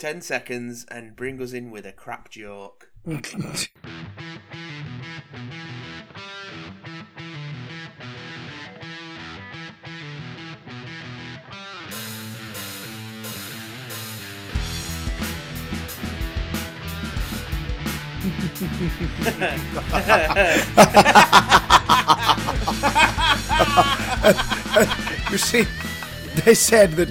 ten seconds and bring us in with a crap joke. you see, they said that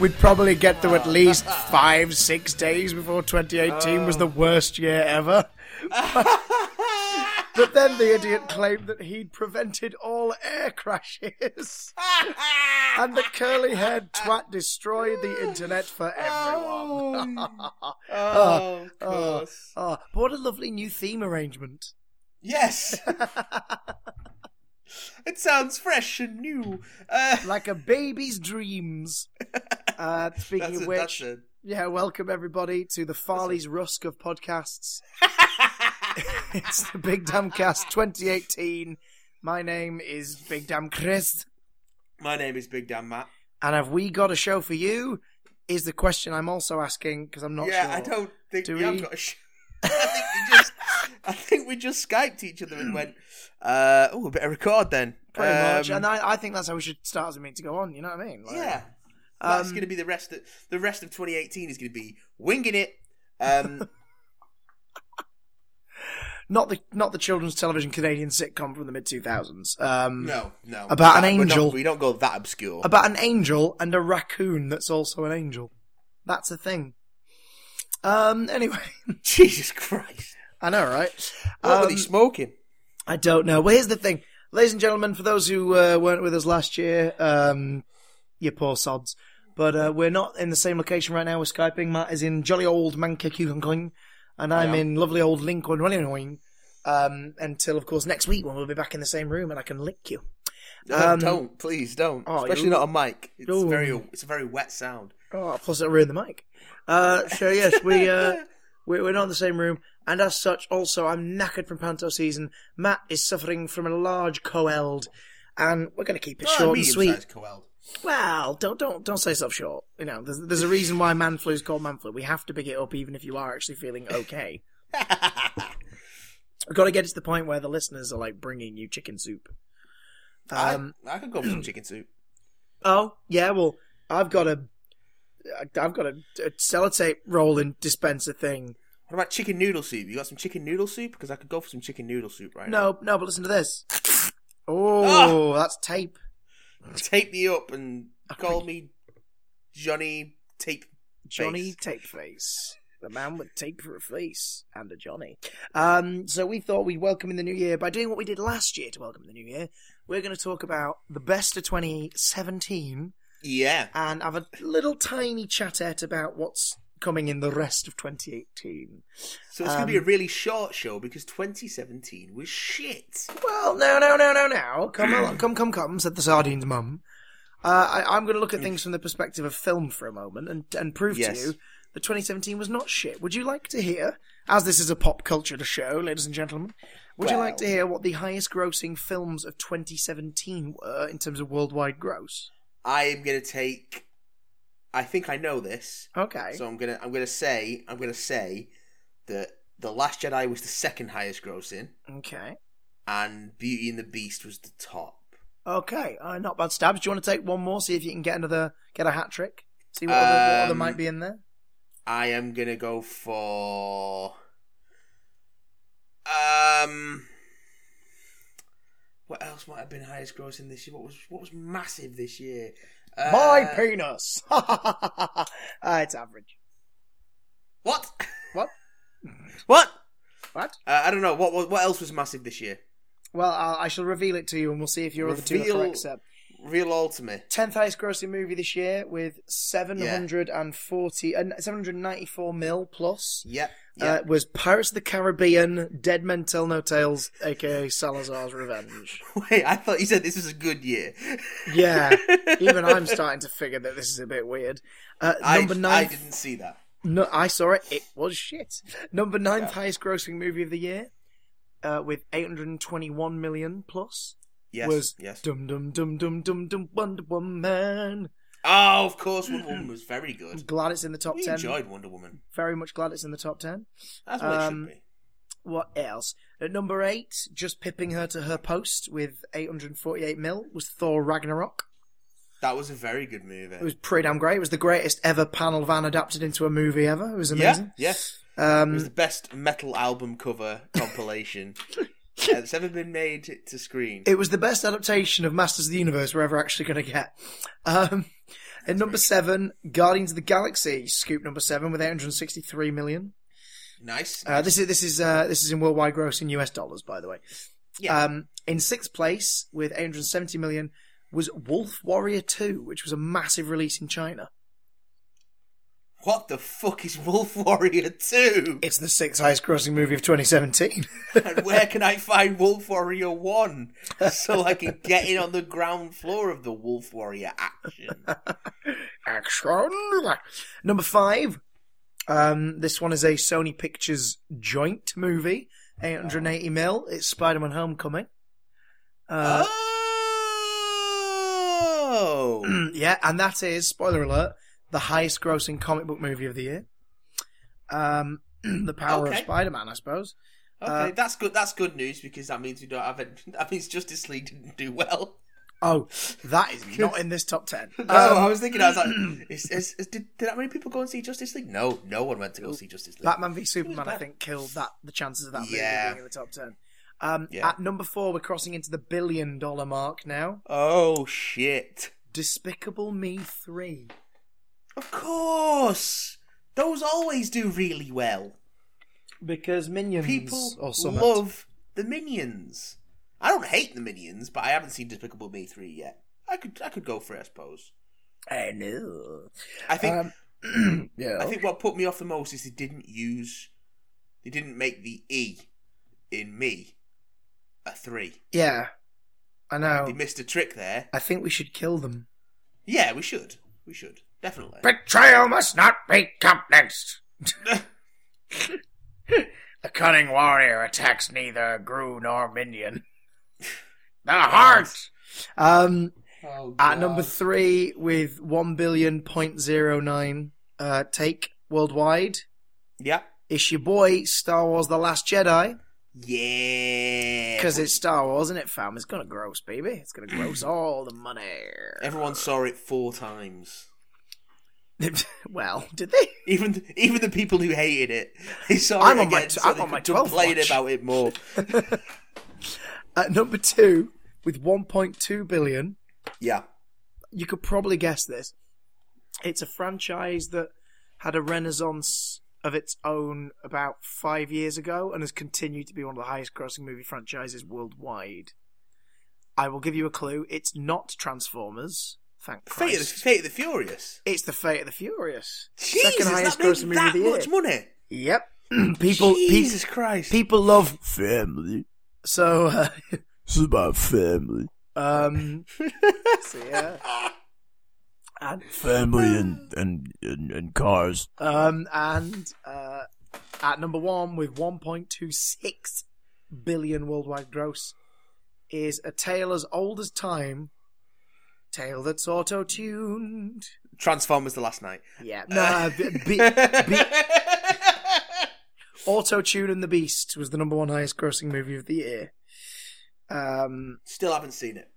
we'd probably get through at least five, six days before 2018 was the oh. worst year ever. but then the idiot claimed that he'd prevented all air crashes. and the curly haired twat destroyed the internet for oh. everyone. Oh, of oh, oh, course. oh, but what a lovely new theme arrangement. Yes. It sounds fresh and new. Uh, Like a baby's dreams. Uh, speaking that's of which, yeah, welcome everybody to the Farley's Rusk of podcasts. it's the Big Damn Cast 2018. My name is Big Damn Chris, My name is Big Damn Matt. and have we got a show for you? Is the question I'm also asking because I'm not sure. yeah, sure. I don't think Do we, have got a sh- I think we just, I think we just skyped each other and went, uh, "Oh, we better record then." Pretty much, Um, and I, I think that's how we should start as a meeting to go on. You know what I mean? Like, yeah, that's Um, going to be the rest. Of, the rest of 2018 is going to be winging it. Um, Not the not the children's television Canadian sitcom from the mid 2000s. Um, no, no, About an That- not- angel. we don't go that obscure. about an angel and a raccoon that's also an angel. That's a thing. Um. Anyway, Jesus Christ! I know, right? What were Um, they smoking? I don't know. Well, here's the thing, ladies and gentlemen. For those who uh, weren't with us last year, um, you poor sods. But uh, we're not in the same location right now. We're skyping. Matt is in jolly old Mankakunkung, and I'm in lovely old Lincoln, Illinois. Um, until of course next week when we'll be back in the same room and I can lick you. No, um, don't, please don't. oh, Especially not on mic. It's Ooh. very, it's a very wet sound. Oh, plus it'll ruin the mic. Uh, so yes, we uh, we're, we're not in the same room, and as such, also I'm knackered from panto season. Matt is suffering from a large cold, and we're going to keep it Oh, short and sweet. coeld. Well, don't don't don't say stuff short. You know, there's there's a reason why man flu is called man flu. We have to big it up, even if you are actually feeling okay. We've got to get it to the point where the listeners are like bringing you chicken soup. Um, I, I could go for some chicken soup. Oh yeah, well I've got a I've got a, a sellotape rolling dispenser thing. What about chicken noodle soup? You got some chicken noodle soup? Because I could go for some chicken noodle soup right No, no, but listen to this. Oh, that's tape. Tape me up and call me Johnny Tape. Johnny Face. Tapeface. The man with tape for a face and a Johnny. Um, so we thought we'd welcome in the new year by doing what we did last year to welcome the new year. We're going to talk about the best of 2017 Yeah. and have a little tiny chatette about what's coming in the rest of 2018. So it's going to be a Um, really short show because 2017 was shit. Well, no, no, no, no, no. Come on, come, come, come, said the sardine's mum. Uh, I, I'm going to look at things from the perspective of film for a moment and, and prove Yes. to you that 2017 was not shit. Would you like to hear, as this is a pop culture show, ladies and gentlemen, would you like to hear what the highest grossing films of 2017 were in terms of worldwide gross? I am going to take. I think I know this, Okay. so I'm gonna I'm gonna say I'm gonna say that the Last Jedi was the second highest grossing, okay. and Beauty and the Beast was the top. Okay. Uh, not bad stabs. Do you want to take one more, see if you can get another, get a hat trick? See what, other, what other Um, might be in there? I am gonna go for um. What else might have been highest grossing this year? What was what was massive this year? Uh, My penis. uh, it's average. What? What? What? What? Uh, I don't know. What, what what else was massive this year? Well, I'll, I shall reveal it to you, and we'll see if your other two are Reveal- correct. Seb. Real all to me. Tenth highest grossing movie this year with seven hundred and forty, uh, seven hundred ninety-four mil plus. Yep. Uh, was Pirates of the Caribbean, Dead Men Tell No Tales, aka Salazar's Revenge. Wait, I thought you said this was a good year. Yeah, even I'm starting to figure that this is a bit weird. Uh, I, number I nine, didn't see that. No, I saw it. It was shit. Number ninth Yeah. highest grossing movie of the year, uh, with 821 million plus, Yes. was yes. Dum Dum Dum Dum Dum Dum Wonder Woman. Oh, of course, Wonder Woman was very good. Glad it's in the top We ten. enjoyed Wonder Woman. Very much glad it's in the top ten. That's what Um, it should be. What else? At number eight, just pipping her to her post with 848 mil, was Thor Ragnarok. That was a very good movie. It was pretty damn great. It was the greatest ever panel van adapted into a movie ever. It was amazing. Yeah, yeah. Um, It was the best metal album cover compilation that's ever been made to screen. It was the best adaptation of Masters of the Universe we're ever actually going to get. Um, at number seven, Guardians of the Galaxy, scoop number seven with 863 million. Nice. Uh, this is this is uh, this is in worldwide gross in US dollars, by the way. Yeah. Um, in sixth place with 870 million was Wolf Warrior 2, which was a massive release in China. What the fuck is Wolf Warrior 2? It's the sixth highest grossing movie of 2017. and where can I find Wolf Warrior 1 so I can get in on the ground floor of the Wolf Warrior action? Action. Number five. Um, this one is a Sony Pictures joint movie. 880 mil. It's Spider-Man Homecoming. Uh, oh! yeah, and that is, spoiler alert, the highest grossing comic book movie of the year. Um, the power Okay. of Spider-Man, I suppose. Okay, Uh, that's good. That's good news because that means we don't have it. That means Justice League didn't do well. Oh, that is not in this top 10. No, Um, I was thinking. I was like, is, is, is, did, did that many people go and see Justice League? No, no one went to go see Justice League. Batman v Superman, I think, killed that the chances of that movie Yeah. being in the top 10. Um, Yeah. At number four, we're crossing into the billion dollar mark now. Oh shit! Despicable Me 3. Of course, those always do really well. Because Minions People or something. love the Minions. I don't hate the Minions, but I haven't seen Despicable Me three yet. I could, I could go for it, I suppose. I know. I think, Um, yeah. I think what put me off the most is they didn't use, they didn't make the E in me a three. Yeah. I know. They missed a trick there. I think we should kill them. Yeah, we should. We should definitely. Betrayal must not be countenanced. the cunning warrior attacks neither Gru nor Minion. The heart. Um, Oh, at number three with one billion point zero nine uh, take worldwide yeah, is your boy Star Wars: The Last Jedi. yeah. Because it's Star Wars, isn't it, fam? It's gonna gross, baby. It's gonna gross all the money. everyone saw it four times. well, did they? Even even the people who hated it, they saw I'm it on again t- so I'm they on my could 12th complain watch. about it more. At number two, with 1.2 billion, Yeah, you could probably guess this. It's a franchise that had a renaissance of its own about five years ago and has continued to be one of the highest grossing movie franchises worldwide. I will give you a clue. It's not Transformers. Thank Fate of, the, Fate of the Furious. It's the Fate of the Furious. Jesus, Second highest that made grossing movie that of the year. much money. Yep. people, pe- Jesus Christ. people love family. So, uh, It's about family. um, so yeah. And Family and, and, and, and cars. Um, and uh, at number one with 1.26 billion worldwide gross is a tale as old as time. Tale that's auto tuned. Transformers the last night. Yeah, no, b- b- b- auto tune and the Beast was the number one highest grossing movie of the year. Um, Still haven't seen it.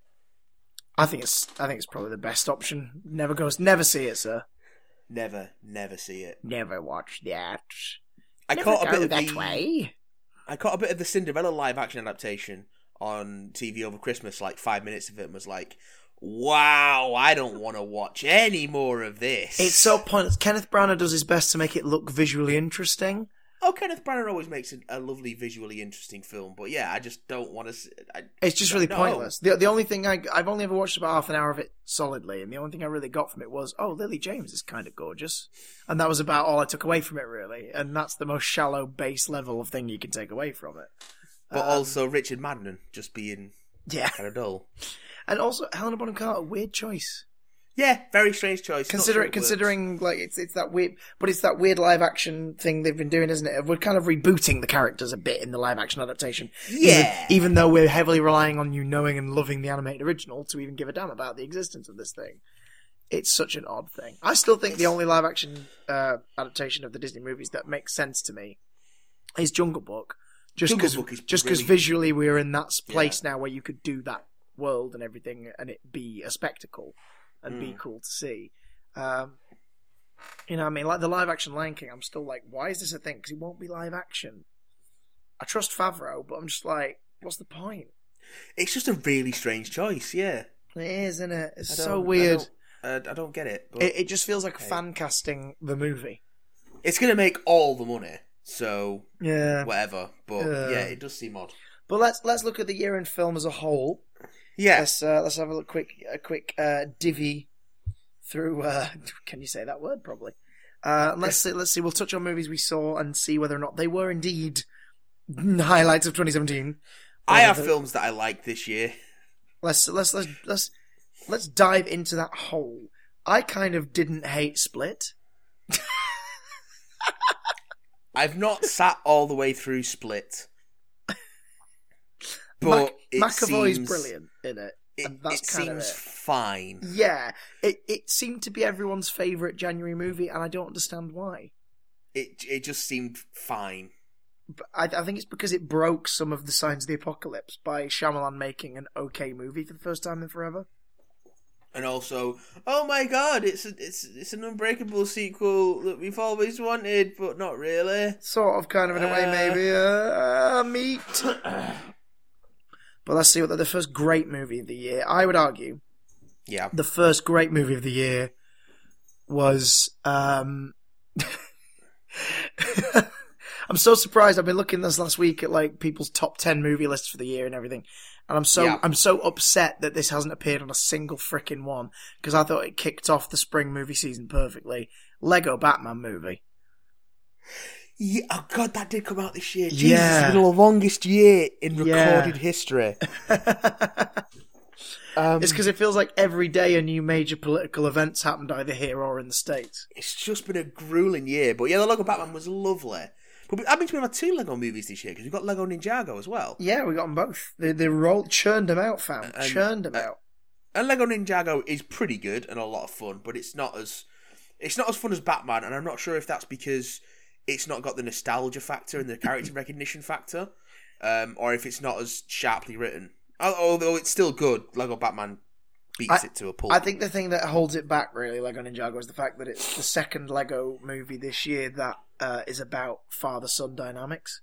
I think it's I think it's probably the best option. Never goes, never see it, sir. Never, never see it. Never watch that. I never caught a bit of that the, way. I caught a bit of the Cinderella live action adaptation on TV over Christmas. Like five minutes of it and was like, "Wow, I don't want to watch any more of this." It's so pointless. Kenneth Branagh does his best to make it look visually interesting. oh, Kenneth Branagh always makes a, a lovely, visually interesting film, but yeah, I just don't want to. I, It's just really pointless. The the only thing I I've only ever watched about half an hour of it solidly, and the only thing I really got from it was, oh, Lily James is kind of gorgeous, and that was about all I took away from it really. And that's the most shallow base level of thing you can take away from it. but Um, also Richard Madden just being Yeah, kind of dull. and also Helena Bonham Carter, a weird choice. Yeah, very strange choice. Consider sure works. considering like it's it's that weird, but it's that weird live action thing they've been doing, isn't it? We're kind of rebooting the characters a bit in the live action adaptation. Even- Yeah. even, though we're heavily relying on you knowing and loving the animated original to even give a damn about the existence of this thing. it's such an odd thing. I still think the only live action uh, adaptation of the Disney movies that makes sense to me is Jungle Book. Just because, just because visually we're in that place now where you could do that world and everything, and it be a spectacle and be Mm. cool to see. Um, you know, what I mean, like the live action Lion King, I'm still like, why is this a thing? Because it won't be live action. I trust Favreau, but I'm just like, what's the point? It's just a really strange choice. Yeah, It is, isn't it? It's so don't- I weird. don't- uh, I don't get it. But It, it just feels like Okay. fan casting the movie. it's gonna make all the money. So Yeah. whatever. But Uh. yeah, it does seem odd. But let's let's look at the year in film as a whole. Yes. Let's uh, let's have a look quick a quick uh, divvy through. Uh, can you say that word? Probably. Uh, let's see. Let's see. We'll touch on movies we saw and see whether or not they were indeed highlights of 2017. I have films that I like this year. Let's let's let's let's let's dive into that hole. I kind of didn't hate Split. I've not sat all the way through Split. But Mac- McAvoy's seems, brilliant in it. It, it seems it. fine. Yeah, it it seemed to be everyone's favorite January movie, and I don't understand why. It it just seemed fine. But I, I think it's because it broke some of the signs of the apocalypse by Shyamalan making an okay movie for the first time in forever. And also, oh my god, it's a, it's it's an Unbreakable sequel that we've always wanted, but not really. Sort of, kind of in a way, Uh. maybe. Uh, uh, meat. but let's see what the, the first great movie of the year. I would argue Yeah. the first great movie of the year was. Um... I'm so surprised. I've been looking this last week at like people's top ten movie lists for the year and everything, and I'm so Yeah. I'm so upset that this hasn't appeared on a single freaking one because I thought it kicked off the spring movie season perfectly. Lego Batman movie. Yeah, oh god, that did come out this year. Jesus, Yeah. it's been the longest year in recorded history. Um, It's because it feels like every day a new major political event's happened either here or in the states. it's just been a grueling year. But yeah, the Lego Batman was lovely. But that means we have two Lego movies this year because we've got Lego Ninjago as well. Yeah, we got them both. They they rolled, churned them out, fam. And- churned them uh, out. And Lego Ninjago is pretty good and a lot of fun, but it's not as it's not as fun as Batman, and I'm not sure if that's because it's not got the nostalgia factor and the character recognition factor, um, or if it's not as sharply written. Although it's still good, Lego Batman beats I- it to a pulp. I think the thing that holds it back, really, Lego Ninjago, is the fact that it's the second Lego movie this year that uh, is about father-son dynamics.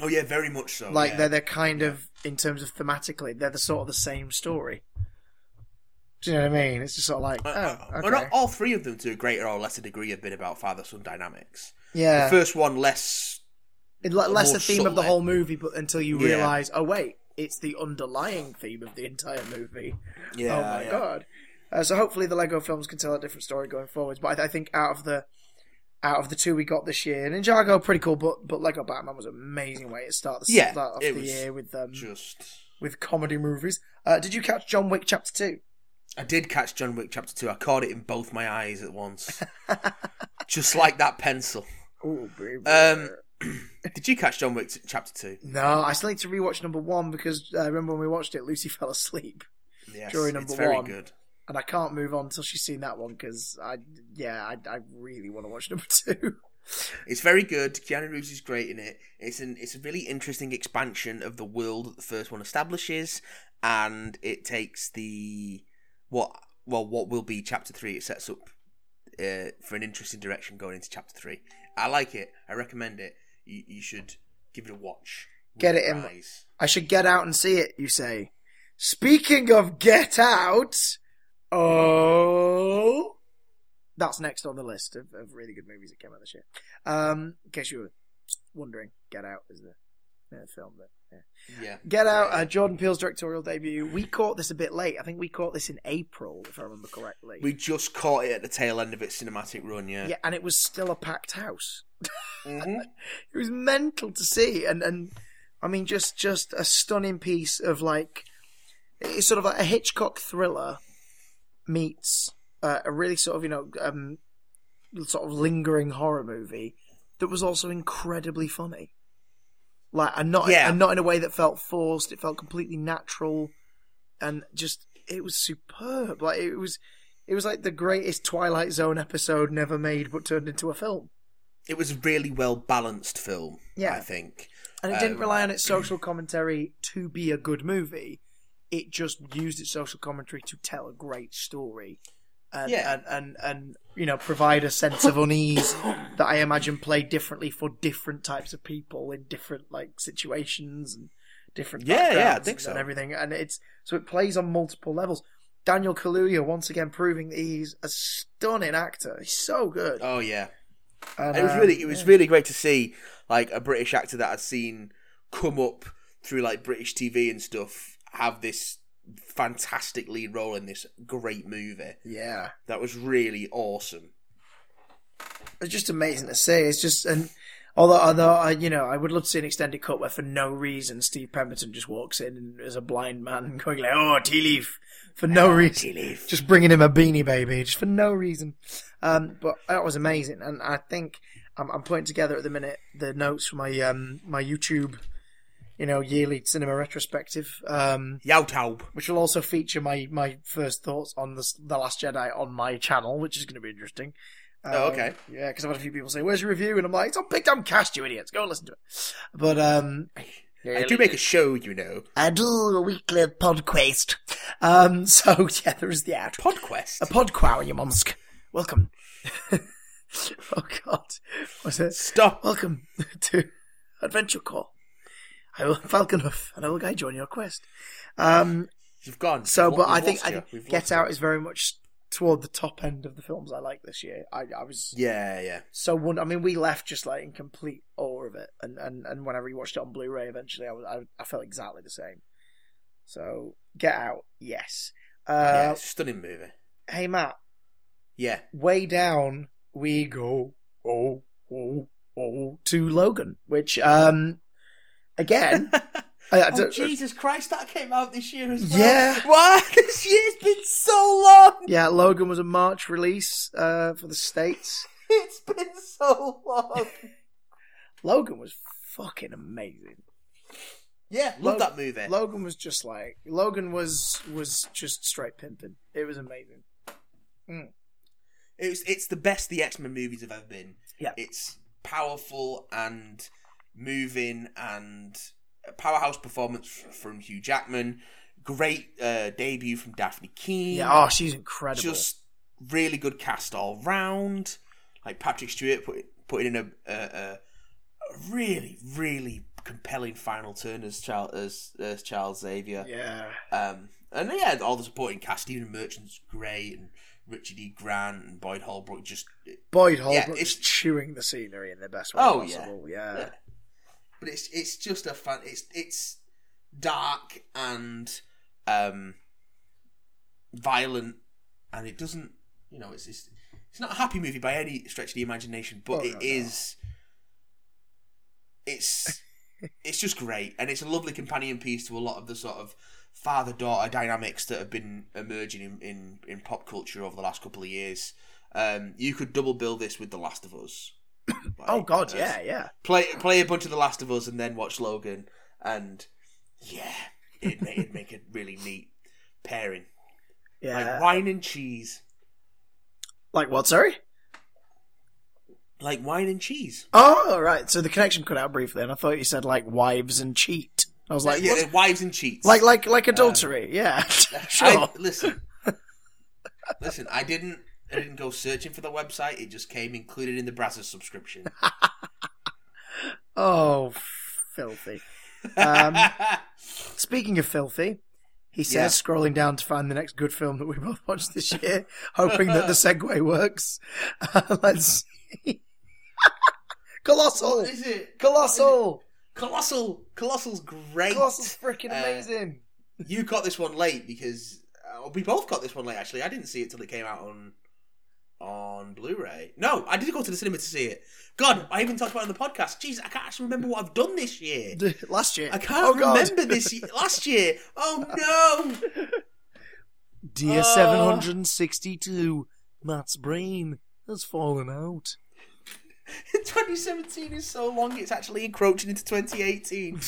oh yeah, very much so. like yeah. they're they're kind of in terms of thematically, they're the sort of the same story. Do you know what I mean? It's just sort of like, Uh, oh, uh, okay, well, not all three of them to a greater or lesser degree have been about father-son dynamics. yeah. The first one less. It, le- less the theme of the whole movie, but until you Yeah. realise, oh wait, it's the underlying theme of the entire movie. Yeah, oh my yeah. god! Uh, so hopefully the Lego films can tell a different story going forwards. But I, th- I think out of the out of the two we got this year, Ninjago pretty cool, but but Lego Batman was an amazing way to start the Yeah, start of the year with um, Just. with comedy movies. Uh, did you catch John Wick Chapter Two? I did catch John Wick Chapter 2. I caught it in both my eyes at once. Just like that pencil. Oh, baby. Um, Did you catch John Wick Chapter 2? no, I still need to rewatch number one because uh, I remember when we watched it, Lucy fell asleep, Yes, During it's number very one. good. And I can't move on until she's seen that one because I, yeah, I, I really want to watch number two. It's very good. Keanu Reeves is great in it. It's an it's a really interesting expansion of the world that the first one establishes, and it takes the what well what will be chapter three. It sets up uh, for an interesting direction going into chapter three. I like it. I recommend it. You, you should give it a watch. Get it in- eyes. I should get out and see it, you say. Speaking of Get Out, oh, that's next on the list of, of really good movies that came out this year. Um, in case you were wondering, Get Out is the film that. Yeah. Yeah. Get Out, uh, Jordan Peele's directorial debut. We caught this a bit late. I think we caught this in April, if I remember correctly. We just caught it at the tail end of its cinematic run. Yeah. yeah, and it was still a packed house. Mhm. it was mental to see and and i mean just just a stunning piece of like it's sort of like a hitchcock thriller meets uh, a really sort of you know um sort of lingering horror movie that was also incredibly funny like and not Yeah. and not in a way that felt forced it felt completely natural and just it was superb. Like it was, it was like the greatest Twilight Zone episode never made, but turned into a film. It was a really well balanced film. Yeah. I think. And it didn't Um, rely on its social commentary to be a good movie. It just used its social commentary to tell a great story. And, Yeah. and, and, and, you know, provide a sense of unease that I imagine played differently for different types of people in different, like, situations and different Yeah, yeah, I think and, so. and everything. And it's, so it plays on multiple levels. Daniel Kaluuya once again proving that he's a stunning actor. He's so good. Oh yeah. And, it was um, really it was yeah. really great to see like a British actor that I'd seen come up through like British TV and stuff have this fantastic lead role in this great movie. Yeah. That was really awesome. it's just amazing to see. It's just and although although I you know I would love to see an extended cut where for no reason Steve Pemberton just walks in and as a blind man going like oh tea leaf for no reason, Leaf. just bringing him a beanie baby just for no reason. Um, but that was amazing, and I think I'm, I'm putting together at the minute the notes for my um my YouTube. You know, yearly cinema retrospective, um, Yautaub. which will also feature my, my first thoughts on the the Last Jedi on my channel, which is going to be interesting. Oh, Um, okay. Yeah, because I've had a few people say, "Where's your review?" And I'm like, "It's on Big Damn Cast, you idiots. Go and listen to it." But um, I do make a show, you know. I do a weekly podcast. Um, so yeah, there is the ad. Podquest. A podquow, you monsk. Welcome. oh God, what's it? Stop. Welcome to Adventure Call. I will Falconhoof, and I will guide you on your quest. Um, You've gone. so, We've but lo- I we've think lost I you. think We've Get lost Out is very much toward the top end of the films I like this year. I, I was Yeah, yeah. so wonder. I mean, we left just like in complete awe of it, and and, and when I rewatched it on Blu-ray, eventually, I, was, I I felt exactly the same. So, Get Out, yes. yeah, Uh, stunning movie. Hey Matt, Yeah. way down we go. Oh, oh, oh, to Logan, which um, again, I, oh, Jesus Christ, that came out this year as well. Yeah. Why? This year's been so long. yeah, Logan was a March release uh, for the states. It's been so long. Logan was fucking amazing. Yeah, love that movie. Logan was just like Logan was was just straight pimping. It was amazing. It's it's the best the X Men movies have ever been. Yeah. It's powerful and moving and powerhouse performance from Hugh Jackman. Great uh, debut from Dafne Keen. Yeah, oh, she's incredible. just really good cast all round. Like Patrick Stewart put putting in a, a, a, really really compelling final turn as Charles as, as Charles Xavier. yeah, Um, and yeah, all the supporting cast. Stephen Merchant's great, and Richard E. Grant and Boyd Holbrook just. Boyd Yeah, Holbrook it's- is chewing the scenery in the best way Oh, yeah. Yeah. Yeah. But it's it's just a fun. It's it's dark and um violent, and it doesn't. You know, it's it's, it's not a happy movie by any stretch of the imagination, but Oh, it no, no. It's it's just great, and it's a lovely companion piece to a lot of the sort of father daughter dynamics that have been emerging in, in, in pop culture over the last couple of years. Um, you could double bill this with The Last of Us. Oh God, yeah, yeah. play play a bunch of The Last of Us and then watch Logan, and yeah, it'd make, it'd make a really neat pairing, Yeah. like wine and cheese, Like what? Sorry. like wine and cheese. Oh, right. So the connection cut out briefly, and I thought you said like wives and cheat. I was like, yeah, what? wives and cheats. like like like um, adultery. yeah, sure. I, listen, listen. I didn't. I didn't go searching for the website. It just came included in the Brazzers subscription. Oh, filthy. Um, speaking of filthy, he says, Yeah. scrolling down to find the next good film that we both watched this year, hoping that the segue works. let's see. Colossal! what is it? Colossal! Colossal. Colossal's great. Colossal's freaking Uh, amazing. You got this one late because uh, we both got this one late. Actually, I didn't see it till it came out on on Blu-ray. No, I did go to the cinema to see it. God, I even talked about it on the podcast. Jeez, I can't actually remember what I've done this year. last year. I can't oh, remember this year. Last year. Oh no. Dear 762, Matt's brain has fallen out. 2017 is so long, it's actually encroaching into 2018.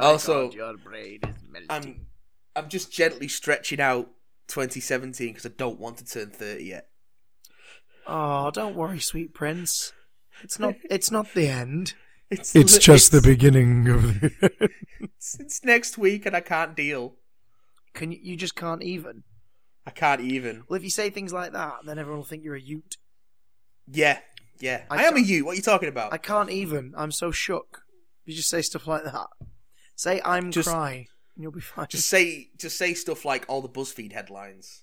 also, your brain is melting. I'm, I'm just gently stretching out 2017 because I don't want to turn 30 yet. Oh, don't worry, sweet prince. It's not. It's not the end. It's It's li- just the beginning of the. It's, it's next week and I can't deal. Can you? You just can't even. I can't even. Well, if you say things like that, then everyone will think you're a Ute. Yeah, yeah. I I, am a can't- What are you talking about? I can't even. I'm so shook. You just say stuff like that. Say I'm Just- cry, and you'll be fine. Just say just say stuff like all the BuzzFeed headlines.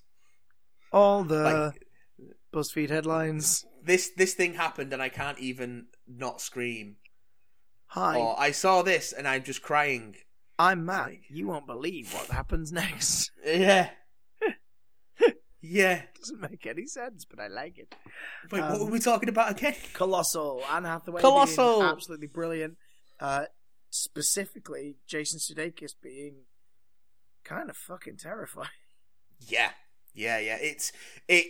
all the Like BuzzFeed headlines. this this thing happened and I can't even not scream. Hi, Or I saw this and I'm just crying. I'm Matt. like- You won't believe what happens next. Yeah. yeah. Doesn't make any sense, but I like it. Wait, what Um, were we talking about again? Colossal. Anne Hathaway. Colossal. Absolutely brilliant. Uh, specifically, Jason Sudeikis being kind of fucking terrifying. Yeah. Yeah, yeah. It's it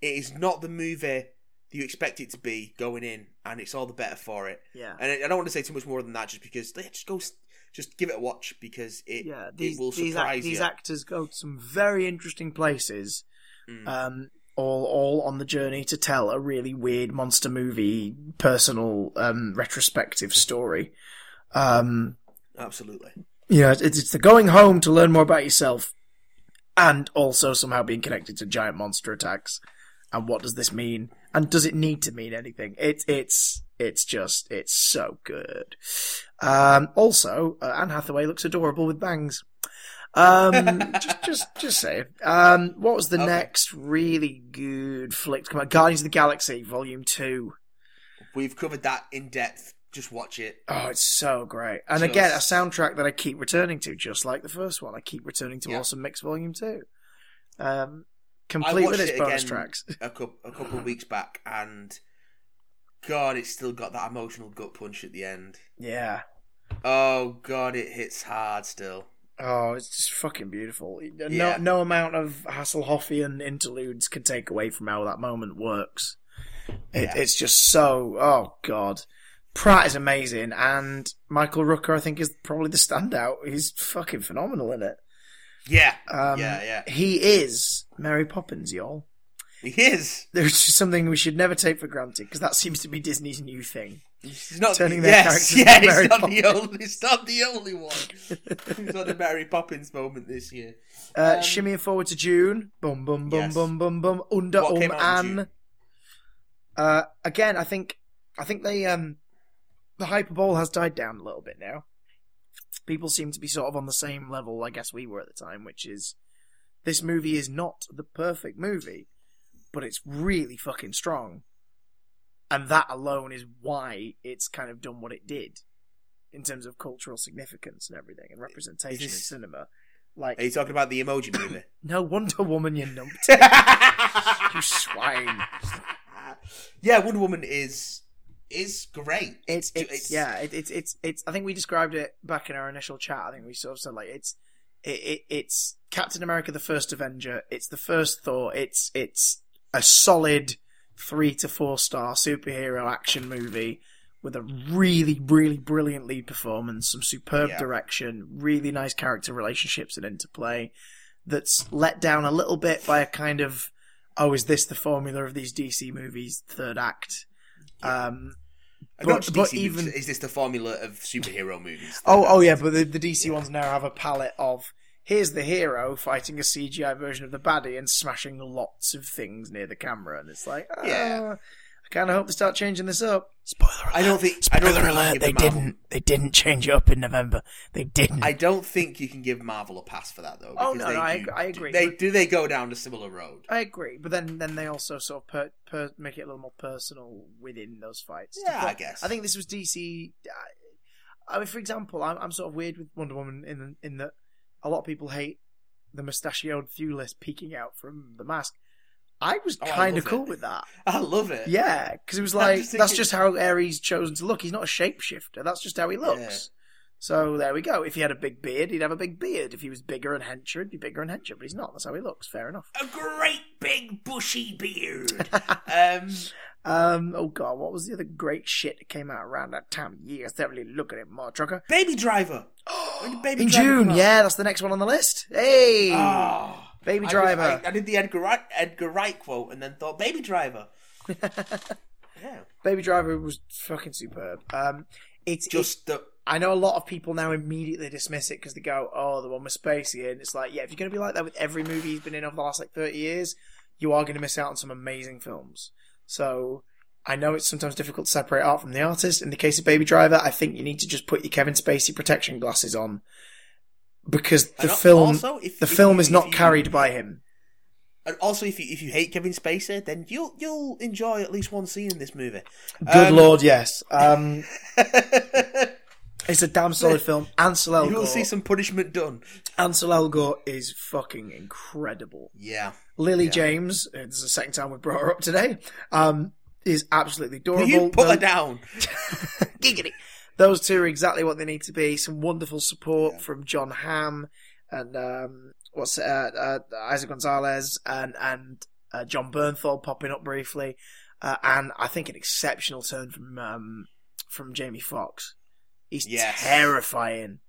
it is not the movie that you expect it to be going in, and it's all the better for it. Yeah. And I I don't want to say too much more than that, just because yeah, just go, just give it a watch because it Yeah, these it will these, surprise act- these actors go to some very interesting places, Mm. um, all all on the journey to tell a really weird monster movie, personal, um, retrospective story. Um, Absolutely. you know, it's, it's the going home to learn more about yourself, and also somehow being connected to giant monster attacks. And what does this mean? And does it need to mean anything? It's it's it's just it's so good. Um, also, uh, Anne Hathaway looks adorable with bangs. Um, just just just saying. Um, what was the Okay. next really good flick to come out? Guardians of the Galaxy Volume Two. We've covered that in depth. Just watch it. Oh, it's so great. And again, a soundtrack that I keep returning to, just like the first one. I keep returning to Yeah. Awesome Mix Volume 2. Um, I complete with its it bonus again tracks. a couple a couple of weeks back, and God, it's still got that emotional gut punch at the end. Yeah. Oh God, it hits hard still. Oh, it's just fucking beautiful. No, Yeah. no amount of Hasselhoffian interludes can take away from how that moment works. It, Yeah. It's just so. Oh God, Pratt is amazing, and Michael Rooker, I think, is probably the standout. He's fucking phenomenal in it. Yeah, Um, yeah, yeah. He is Mary Poppins, y'all. He is. There's just something we should never take for granted because that seems to be Disney's new thing. He's not Turning their yes, characters yeah, into Mary not the Poppins. only. He's not the only one. he's not a Mary Poppins moment this year. Uh, Um, shimmying forward to June. Bum bum bum Yes. bum bum bum. Under What um came out in June? Uh, again, I think I think they um the hyperbole has died down a little bit now. People seem to be sort of on the same level, I guess we were at the time, which is this movie is not the perfect movie, but it's really fucking strong. And that alone is why it's kind of done what it did in terms of cultural significance and everything and representation in cinema. Like Are you talking about the emoji movie? no Wonder Woman, you numpty. you swine. Yeah, Wonder Woman is is great. It's, ju- it's, yeah, it, it's it's it's. I think we described it back in our initial chat. I think we sort of said like it's it, it it's Captain America: The First Avenger. It's the first Thor. It's it's a solid three to four star superhero action movie with a really really brilliant lead performance, some superb Yeah. direction, really nice character relationships and interplay. That's let down a little bit by a kind of oh, is this the formula of these DC movies? Third act. Um, Not but- but DC movies, even- is this the formula of superhero movies? Oh, oh yeah, but the, the DC ones now have a palette of here's the hero fighting a CGI version of the baddie and smashing lots of things near the camera, and it's like, ah, Yeah. I kind of hope they start changing this up. Spoiler alert. I don't think. I don't Spoiler think alert. They Marvel- didn't. They didn't change it up in November. They didn't. I don't think you can give Marvel a pass for that though. Oh, because no, they no, I do- ag- I agree. They do they go down a similar road? I agree, but then then they also sort of per, per, make it a little more personal within those fights. Yeah, I guess. I think this was DC. I, I mean, for example, I'm, I'm sort of weird with Wonder Woman in in that a lot of people hate the mustachioed Thewlis peeking out from the mask. I was Oh, kind of cool it. with that. I love it. Yeah, because it was like just that's just how Ares chosen to look. He's not a shapeshifter. That's just how he looks. So there we go. If he had a big beard, he'd have a big beard. If he was bigger and hencher, he'd be bigger and hencher. But he's not. That's how he looks. Fair enough. A great big bushy beard. um, Um. Oh God, what was the other great shit that came out around that time of year? Really look at it more, trucker. Baby Driver. Baby In Driver June, yeah, that's the next one on the list. Hey, Oh, Baby I was- Driver. I, I did the Edgar Wright, Edgar Wright quote and then thought Baby Driver. yeah. Baby Driver was fucking superb. Um, it's Just the I know a lot of people now immediately dismiss it because they go, "Oh, the one with Spacey," and it's like, yeah, if you're going to be like that with every movie he's been in over the last like 30 years, you are going to miss out on some amazing films. So I know it's sometimes difficult to separate art from the artist. In the case of Baby Driver, I think you need to just put your Kevin Spacey protection glasses on because the film also, if- the if film you- is if not carried by him. And also, if you if you hate Kevin Spacey, then you'll you'll enjoy at least one scene in this movie. Good Um, lord, yes. Um, it's a damn solid film. Ansel you will see some punishment done. Ansel Elgort is fucking incredible. Yeah. Lily Yeah. James, uh, this is the second time we've brought her up today, um, is absolutely adorable. you put her down. Giggity. Those two are exactly what they need to be. Some wonderful support Yeah. from Jon Hamm and um, what's uh, uh, Eiza Gonzalez and and uh, Jon Bernthal popping up briefly, uh, and I think an exceptional turn from um, from Jamie Foxx. He's Yes. terrifying.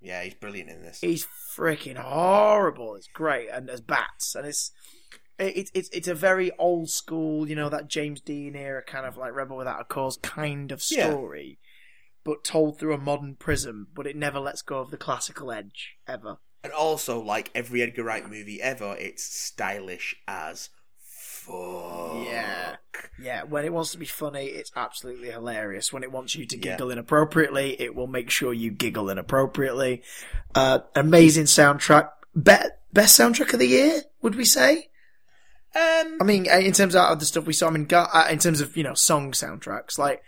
Yeah, he's brilliant in this. He's freaking horrible. It's great, and there's bats, and it's it, it's it's a very old school, you know, that James Dean era kind of like Rebel Without a Cause kind of Yeah. But told through a modern prism. But it never lets go of the classical edge ever. And also, like every Edgar Wright movie ever, it's stylish as fuck. Yeah. Yeah, when it wants to be funny, it's absolutely hilarious. When it wants you to Yeah. giggle inappropriately, it will make sure you giggle inappropriately. Uh, amazing soundtrack. Be- best soundtrack of the year, would we say? Um, I mean, uh, in terms of the stuff we saw, I mean, uh, in terms of you know song soundtracks, like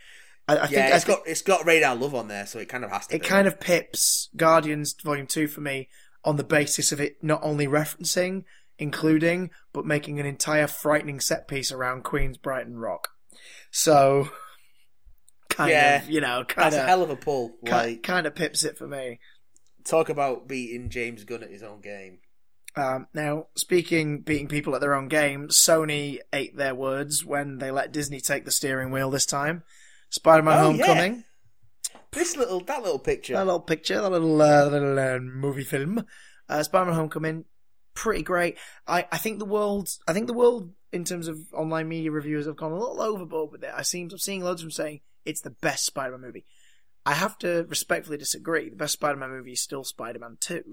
I, I yeah, I it's think got it's got Radar Love on there, so it kind of has to. it kind of pips Guardians Volume Two for me on the basis of it not only referencing, including, but making an entire frightening set piece around Queen's Brighton Rock. So, kind Yeah. of, you know, kind That's a hell of a pull. kind, Like, kind of pips it for me. talk about beating James Gunn at his own game. Um, now, speaking beating people at their own game, Sony ate their words when they let Disney take the steering wheel this time. Spider-Man: Oh, yeah. Homecoming. This little that little picture. That little picture, that little uh, little uh, movie film, uh, Spider-Man: Homecoming, pretty great. I, I think the world, I think the world in terms of online media reviewers have gone a little overboard with it. I seem I'm seeing loads of them saying it's the best Spider-Man movie. I have to respectfully disagree. The best Spider-Man movie is still Spider-Man Two,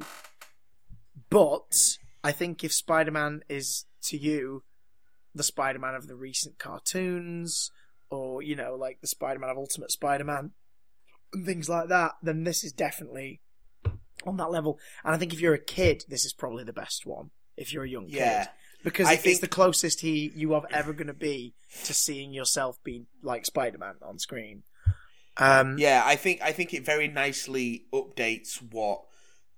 but I think if Spider-Man is to you the Spider-Man of the recent cartoons, or you know, like the Spider-Man of Ultimate Spider-Man, and things like that, then this is definitely on that level. And I think if you're a kid, this is probably the best one. If you're a young Yeah. kid, because I it's think- the closest he you are ever going to be to seeing yourself be like Spider-Man on screen. Um, Yeah, I think I think it very nicely updates what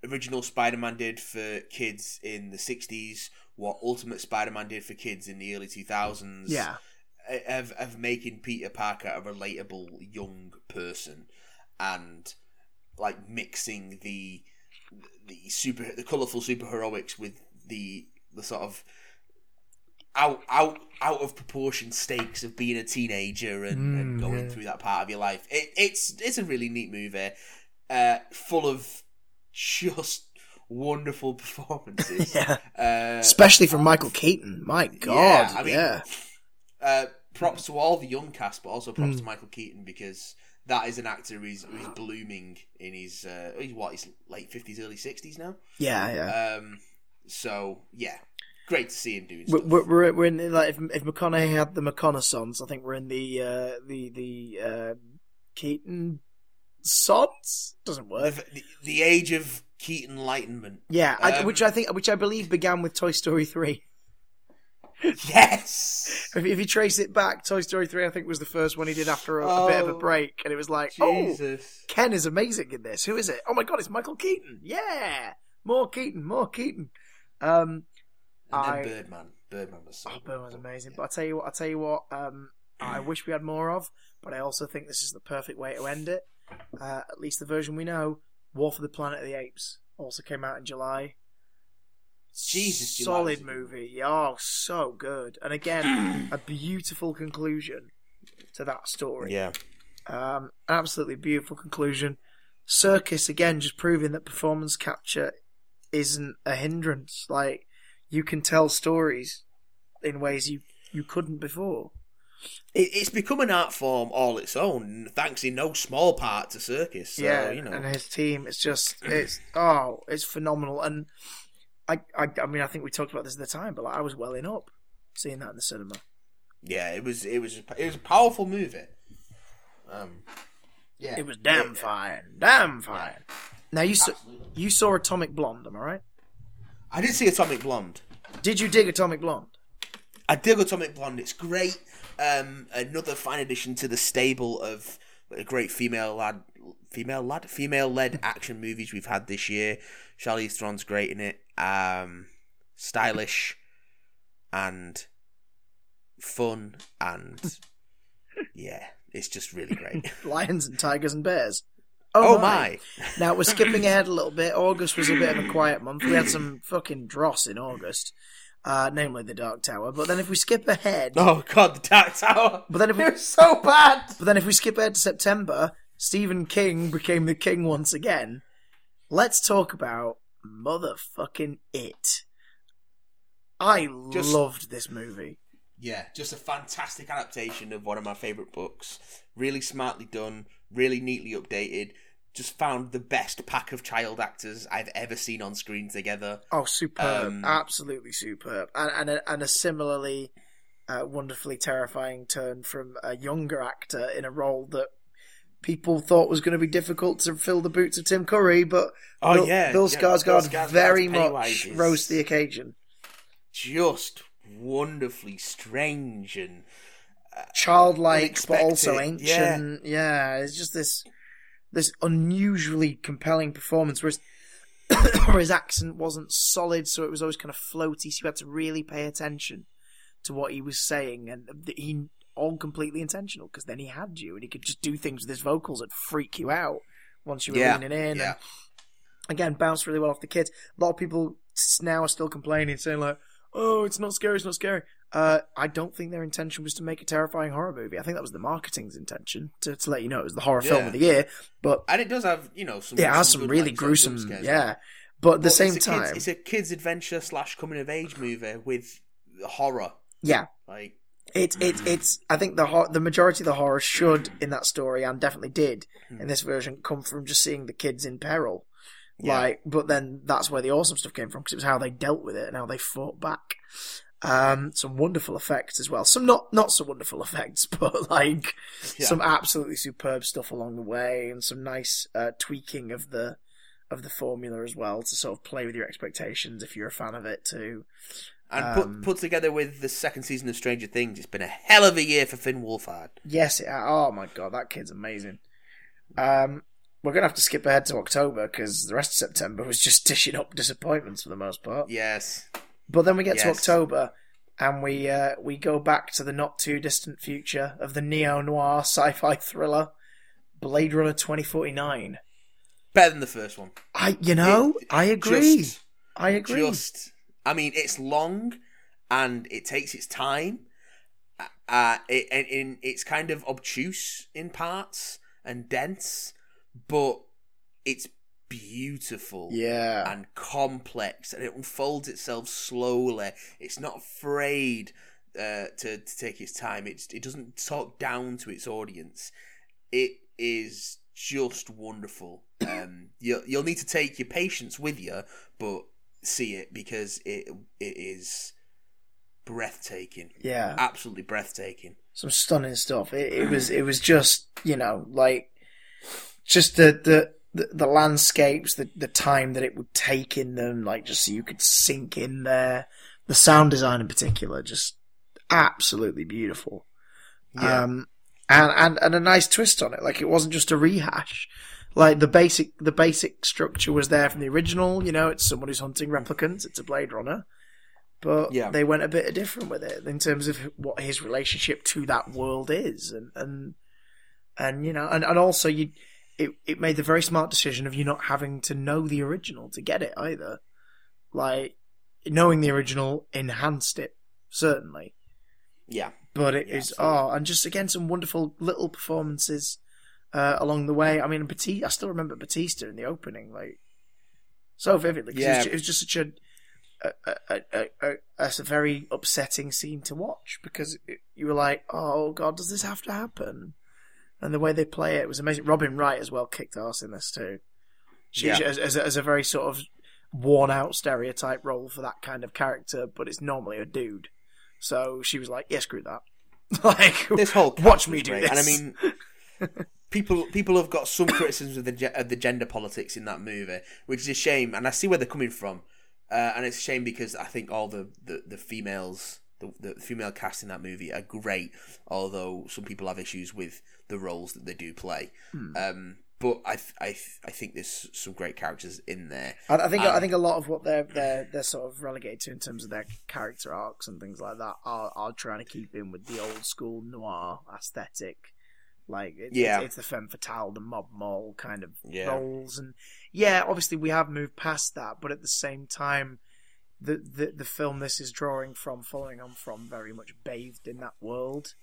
original Spider-Man did for kids in the '60s, what Ultimate Spider-Man did for kids in the early 2000s. yeah, of of making Peter Parker a relatable young person, and like mixing the the super the colorful superheroics with the the sort of out out out of proportion stakes of being a teenager and, and Mm, going yeah. through that part of your life. It, it's it's a really neat movie, uh, full of just wonderful performances. yeah, Uh, especially from Michael Keaton. My God, Yeah, I mean, yeah. Uh, props to all the young cast, but also props Mm. to Michael Keaton because that is an actor who's, who's blooming in his uh, he's what he's late fifties, early sixties now. yeah, yeah. Um, so yeah, great to see him doing We're, stuff. we're, we're in like if, if McConaughey had the McConaissance, I think we're in the uh, the the uh, Keaton sods doesn't work. the, the, age of Keaton enlightenment. Yeah, I, Um, which I think, which I believe began with Toy Story three. Yes. If, if you trace it back, Toy Story three, I think was the first one he did after a, a bit of a Oh, break, and it was like, oh, Jesus. Ken is amazing in this. Who is it? Oh my god, it's Michael Keaton. Yeah, more Keaton, more Keaton. Um, And I- then Birdman. Birdman was so. oh, good. Birdman's amazing. But I tell you what, I tell you what, um, I wish we had more of, but I also think this is the perfect way to end it. uh, at least the version we know, War for the Planet of the Apes also came out in July. Jesus, solid movie. Oh, so good. And again, a beautiful conclusion to that story. Yeah. Um, absolutely beautiful conclusion. Serkis again, just proving that performance capture isn't a hindrance. Like you can tell stories in ways you you couldn't before. It, it's become an art form all its own, thanks in no small part to Serkis. So, yeah, you know. and his team, it's just it's oh, it's phenomenal. And I, I, I mean, I think we talked about this at the time, but like, I was welling up seeing that in the cinema. yeah, it was it was it was a powerful movie. Um, yeah, It was damn It- fine, damn fine. Now you saw Absolutely. you saw Atomic Blonde, am I right? I did see Atomic Blonde. Did you dig Atomic Blonde? I dig Atomic Blonde. It's great. Um, another fine addition to the stable of a great female lad, female lad, female led action movies we've had this year. Charlize Theron's great in it. Um, stylish and fun and yeah, it's just really great. Lions and tigers and bears. oh my! Now we're skipping ahead a little bit. August was a bit of a quiet month. We had some fucking dross in August, uh, namely the Dark Tower. But then if we skip ahead, Oh god, the Dark Tower. but then if we, It was so bad. but then if we skip ahead to September, Stephen King became the king once again. Let's talk about motherfucking it. I Just- loved this movie. Yeah, just a fantastic adaptation of one of my favourite books. Really smartly done, really neatly updated. Just found the best pack of child actors I've ever seen on screen together. Oh, superb! Um, Absolutely superb, and and a, and a similarly uh, wonderfully terrifying turn from a younger actor in a role that people thought was going to be difficult to fill the boots of Tim Curry, but Oh, Bill, yeah, Bill yeah, Skarsgård Bill very much rose to the occasion. Just wonderfully strange and uh, Childlike, but also ancient. Yeah. it's just this this unusually compelling performance. Whereas where his accent wasn't solid, so it was always kind of floaty. So you had to really pay attention to what he was saying, and he all completely intentional because then he had you, and he could just do things with his vocals that freak you out once you were Yeah, leaning in. yeah. And again, bounced really well off the kids. A lot of people now are still complaining, saying like, "Oh, it's not scary, it's not scary." Uh, I don't think their intention was to make a terrifying horror movie. I think that was the marketing's intention to, to let you know it was the horror film of the year. But and it does have you know some. it has some good, really like, gruesome, yeah. But at the But same it's a kids- time, it's a kids' adventure slash coming of age movie with horror. yeah, Like It's it's it's. I think the hor- the majority of the horror should in that story and definitely did Hmm. in this version come from just seeing the kids in peril. Yeah. Like, but then that's where the awesome stuff came from because it was how they dealt with it and how they fought back. Um, some wonderful effects as well. Some not not so wonderful effects, but like Yeah. some absolutely superb stuff along the way and some nice uh, tweaking of the of the formula as well to sort of play with your expectations if you're a fan of it too. And Um, put put together with the second season of Stranger Things, it's been a hell of a year for Finn Wolfhard. Yes, it, oh my god, that kid's amazing. Um, we're gonna have to skip ahead to October because the rest of September was just dishing up disappointments for the most part. Yes. But then we get to October, and we uh, we go back to the not too distant future of the neo noir sci-fi thriller Blade Runner twenty forty nine. Better than the first one. I, you know, It- I agree. Just, I agree. just, I mean, it's long and it takes its time. Uh, it, and, and it's kind of obtuse in parts and dense, but it's beautiful. yeah, and complex, and it unfolds itself slowly. It's not afraid uh, to to take its time. It's it doesn't talk down to its audience. It is just wonderful. Um, you you'll need to take your patience with you, but see it because it it is breathtaking, yeah. absolutely breathtaking. some stunning stuff. It, it was it was just you know like just the the. The, the landscapes, the the time that it would take in them, like just so you could sink in there. The sound design in particular, just absolutely beautiful. Yeah. Um, and, and and a nice twist on it. Like it wasn't just a rehash. Like the basic the basic structure was there from the original. You know, it's someone who's hunting replicants. It's a Blade Runner. But Yeah. they went a bit different with it in terms of what his relationship to that world is, and and and you know, and, and also you, it it made the very smart decision of you not having to know the original to get it either. Like knowing the original enhanced it certainly, Yeah. but it Yeah, is absolutely. oh, and just again some wonderful little performances uh, along the way. I mean, Batista, I still remember Batista in the opening, like so vividly. Yeah. it, was, just such a a, a, a, a, a very upsetting scene to watch because it, you were like, oh god, does this have to happen? And the way they play it was amazing. Robin Wright as well kicked ass in this too. She, Yeah. as, as, a, as a very sort of worn out stereotype role for that kind of character, but it's normally a dude. So she was like, yeah, screw that. like, This whole watch me do great. this. And I mean, people people have got some criticisms of the of the gender politics in that movie, which is a shame. And I see where they're coming from. Uh, and it's a shame because I think all the, the, the females, the, the female cast in that movie are great, although some people have issues with the roles that they do play. Hmm. Um, but I, th- I, th- I think there's some great characters in there. I, I think Um, I think a lot of what they're they're they're sort of relegated to in terms of their character arcs and things like that are are trying to keep in with the old school noir aesthetic. Like it, Yeah. it's, it's the femme fatale, the mob mole kind of Yeah. roles, and yeah, obviously we have moved past that, but at the same time, the the the film this is drawing from, following on from, very much bathed in that world.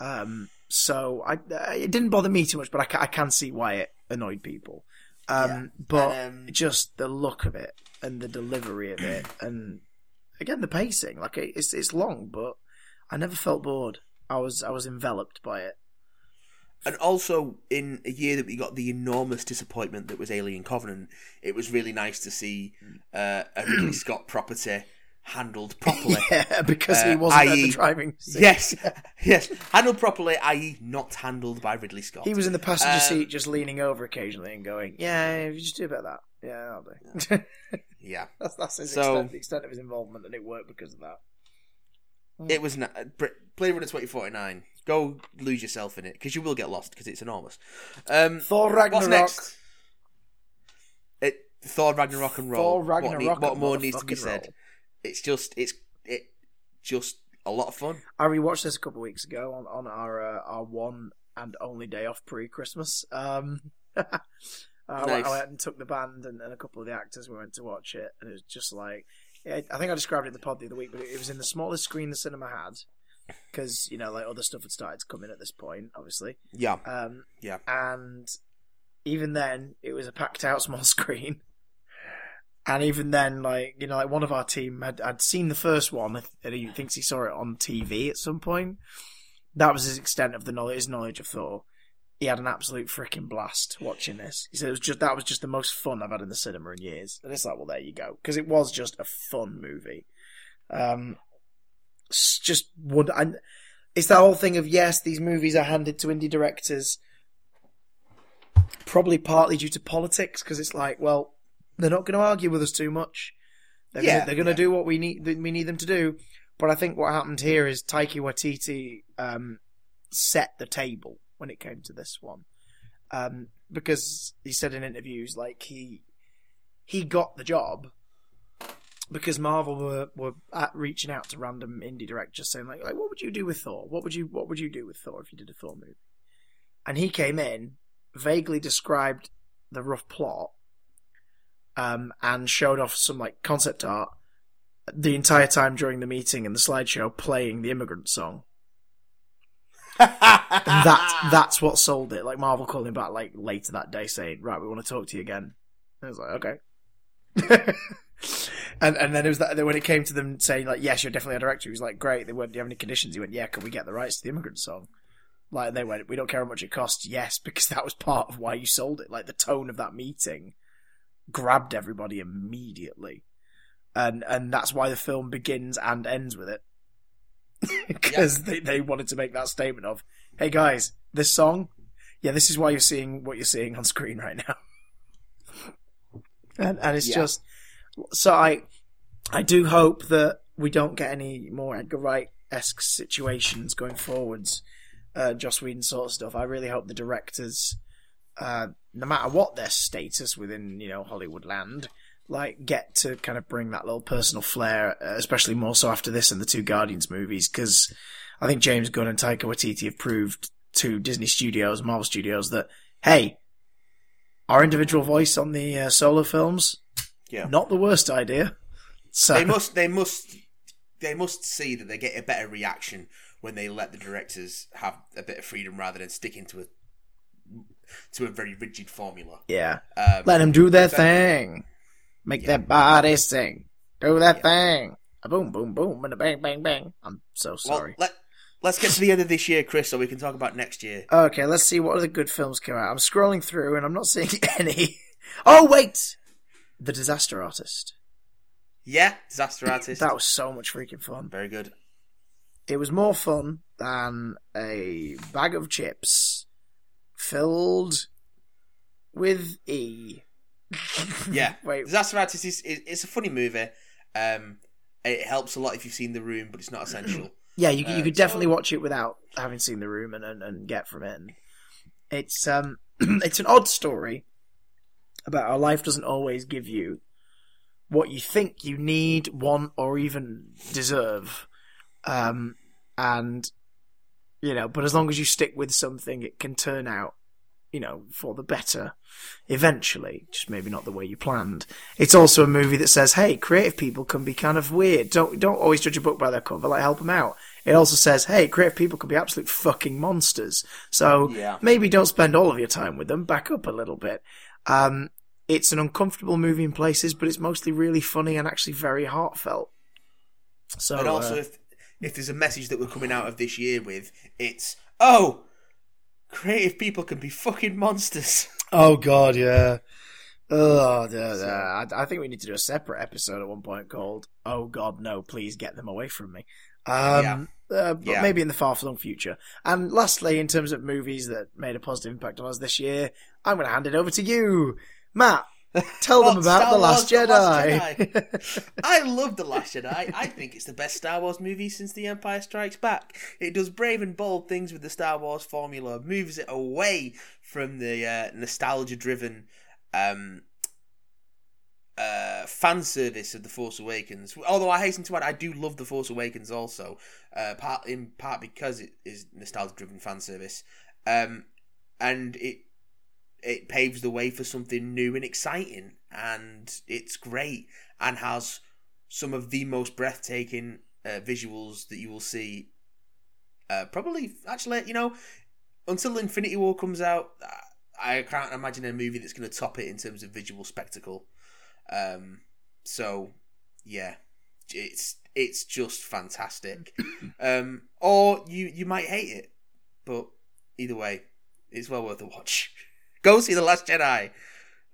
Um, so I it didn't bother me too much, but I, I can see why it annoyed people. Um, Yeah. but And, um, just the look of it and the delivery of it, and again the pacing. Like it- it's it's long, but I never felt bored. I was I was enveloped by it. And also, in a year that we got the enormous disappointment that was Alien Covenant, it was really nice to see uh, a Ridley Scott property handled properly. Yeah, because he Uh, wasn't at the driving seat. Yes, yes, handled properly, i.e., not handled by Ridley Scott. He was in the passenger Um, seat, just leaning over occasionally and going, "Yeah, if you just do about that. Yeah, I'll do." Yeah, that's that's his So- extent, the extent of his involvement, and it worked because of that. It was Br- Blade Runner twenty forty nine. Go lose yourself in it because you will get lost because it's enormous. Um, Thor what's Ragnarok. next? It, Thor Ragnarok and roll. Thor Ragnarok. What, need- what more needs to be said? roll. It's just it's it just a lot of fun. I rewatched this a couple of weeks ago on on our uh, our one and only day off pre Christmas. Um, I, went- Nice. I went and took the band and, and a couple of the actors. We went to watch it, and it was just like I think I described it in the pod the other week, but it, was in the smallest screen the cinema had because you know like other stuff had started to come in at this point, obviously. Yeah, Um, Yeah. And even then, it was a packed out small screen. And even then, like you know, like one of our team had had seen the first one, and he thinks he saw it on TV at some point. That was his extent of the knowledge, his knowledge of Thor. He had an absolute freaking blast watching this. He said it was just that was just the most fun I've had in the cinema in years. And it's like, well, there you go, because it was just a fun movie. Um, just would and it's that whole thing of yes, these movies are handed to indie directors, probably partly due to politics, because it's like, well, they're not going to argue with us too much. They're Yeah, gonna, they're going to yeah. do what we need we need them to do. But I think what happened here is Taika Waititi um, set the table when it came to this one, um, because he said in interviews like he he got the job because Marvel were were reaching out to random indie directors saying like, like what would you do with Thor? What would you what would you do with Thor if you did a Thor movie? And he came in, vaguely described the rough plot, um, and showed off some like concept art the entire time during the meeting and the slideshow playing the immigrant song. And that that's what sold it. Like Marvel called him back like later that day saying, Right, we want to talk to you again. I was like, Okay. and and then it was that when it came to them saying like, Yes, you're definitely a director, he was like, Great, they went, Do you have any conditions? He went, Yeah, can we get the rights to the immigrant song? Like and they went, We don't care how much it costs, yes, because that was part of why you sold it. Like the tone of that meeting grabbed everybody immediately. And and that's why the film begins and ends with it. Because they, they wanted to make that statement of, hey guys, this song, yeah, this is why you're seeing what you're seeing on screen right now. and and it's Yeah. just so I I do hope that we don't get any more Edgar Wright esque situations going forwards. Uh, Joss Whedon sort of stuff. I really hope the directors, uh, no matter what their status within you know Hollywood land, like get to kind of bring that little personal flair, uh, especially more so after this and the two Guardians movies, because I think James Gunn and Taika Waititi have proved to Disney Studios, Marvel Studios that hey, our individual voice on the uh, solo films. Yeah. Not the worst idea. So They must. They must. They must see that they get a better reaction when they let the directors have a bit of freedom rather than sticking to a to a very rigid formula. yeah, Um, let them do their thing. Make Yeah. their body sing. Do their thing. A boom, boom, boom, and a bang, bang, bang. I'm so well, sorry. let let's get to the end of this year, Chris, so we can talk about next year. Okay, let's see what other good films come out. I'm scrolling through and I'm not seeing any. Oh wait, The Disaster Artist. Yeah, disaster artist. That was so much freaking fun. very good. It was more fun than a bag of chips filled with E. Yeah, Wait. disaster artist is, is it's a funny movie. Um, it helps a lot if you've seen The Room, but it's not essential. Yeah, you, you Uh, could so- definitely watch it without having seen the room and, and, and get from it. And it's um, it's an odd story about how life doesn't always give you what you think you need, want, or even deserve. Um, and you know, but as long as you stick with something, it can turn out, you know, for the better eventually. Just maybe not the way you planned. It's also a movie that says, "Hey, creative people can be kind of weird. Don't don't always judge a book by their cover. Like help them out." It also says, "Hey, creative people can be absolute fucking monsters. So Yeah. maybe don't spend all of your time with them. Back up a little bit." Um, it's an uncomfortable movie in places, but it's mostly really funny and actually very heartfelt. So and also, uh, if if there's a message that we're coming out of this year with, it's oh, creative people can be fucking monsters. Oh god, yeah. Oh, da, da. I, I think we need to do a separate episode at one point called "Oh God, no! Please get them away from me." Um, uh, but Yeah. maybe in the far flung future. And lastly, in terms of movies that made a positive impact on us this year, I'm going to hand it over to you, Matt. Tell them about Star the Last The Last Jedi. I love The Last Jedi. I think it's the best Star Wars movie since The Empire Strikes Back. It does brave and bold things with the Star Wars formula, moves it away from the uh, nostalgia driven um, uh, fan service of The Force Awakens. Although I hasten to add, I do love The Force Awakens also, uh, part in part because it is nostalgia driven fan service. Um, and it it paves the way for something new and exciting and it's great and has some of the most breathtaking uh, visuals that you will see uh, probably actually you know until infinity war comes out i can't imagine a movie that's going to top it in terms of visual spectacle. Um, so yeah it's it's just fantastic. Um, or you you might hate it but either way it's well worth a watch Go see The Last Jedi.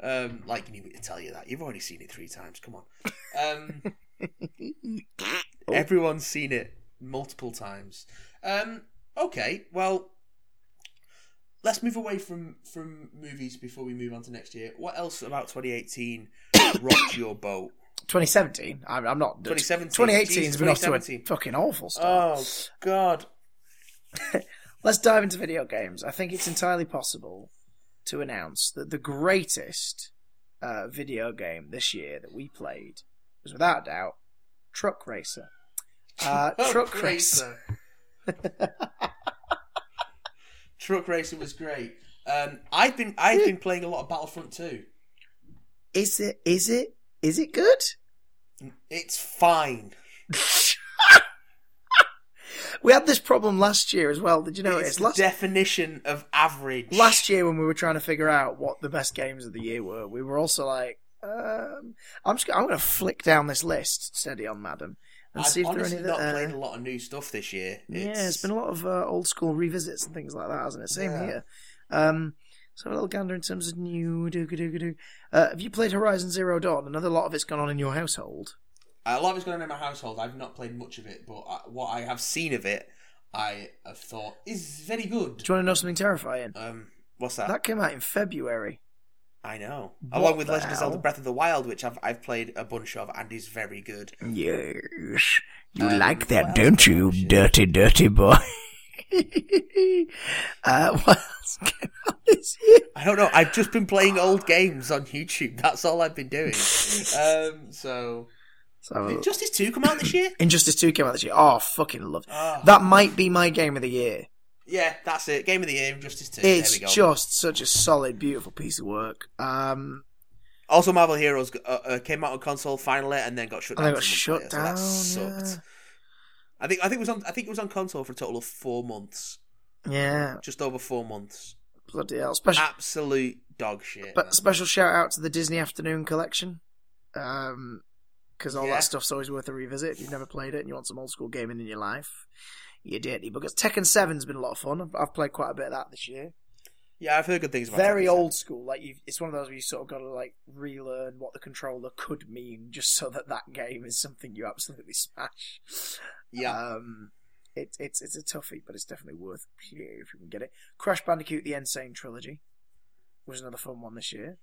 Um, like you need me to tell you that. You've already seen it three times. Come on. Um, everyone's seen it multiple times. Um, okay, well, let's move away from from movies before we move on to next year. What else about 2018 rocked your boat? 2017. I'm, I'm not. 2017. 2018 Jesus, has been off to a fucking awful start. Oh God! Let's dive into video games. I think it's entirely possible to announce that the greatest uh, video game this year that we played was without a doubt Truck Racer. Uh, Truck Racer. Truck Racer was great. Um, I've been I've been playing a lot of Battlefront 2. Is it? Is it? Is it good? It's fine. We had this problem last year as well. Did you know it's it's the last definition of average. last year when we were trying to figure out what the best games of the year were, we were also like, um, I'm just I'm going to flick down this list, steady on, madam, and I've see if there are any not that. played Uh, a lot of new stuff this year. yeah, it's been a lot of uh, old school revisits and things like that, hasn't it? Same Yeah. here. Um, so a little gander in terms of new. doo doo doo Uh, have you played Horizon Zero Dawn? Another lot of it's gone on in your household. A lot of it's going on in my household. I've not played much of it, but I, what I have seen of it, I have thought is very good. Do you want to know something terrifying? Um, what's that? That came out in February. I know. What Along with Legend of Zelda. Breath of the Wild, which I've I've played a bunch of and is very good. Yes. You Um, like that, don't you, out this year? dirty, dirty boy? uh, what else came out this year? I don't know. I've just been playing old games on YouTube. That's all I've been doing. Um, so So, did Justice Two come out this year? Injustice 2 came out this year. Oh, fucking love Oh, That might be my game of the year. Yeah, that's it. Game of the year, Justice Two. It's there we go. just such a solid, beautiful piece of work. Um, Also, Marvel Heroes uh, uh, came out on console finally, and then got shut down. got shut later, down. so that sucked. yeah. I think I think it was on I think it was on console for a total of four months, Yeah, just over four months. bloody hell. Special, Absolute dog shit. but man. special shout out to the Disney Afternoon Collection. Um, because all Yeah. that stuff's always worth a revisit. If you've never played it and you want some old school gaming in your life, you dirty. Because Tekken Seven's been a lot of fun. I've, I've played quite a bit of that this year. yeah, I've heard good things about. Very Tekken old school. Like it's one of those where you sort of got to like relearn what the controller could mean, just so that that game is something you absolutely smash. Yeah, Um, it, it's it's a toughie, but it's definitely worth play if you can get it. Crash Bandicoot: The N. Sane Trilogy was another fun one this year.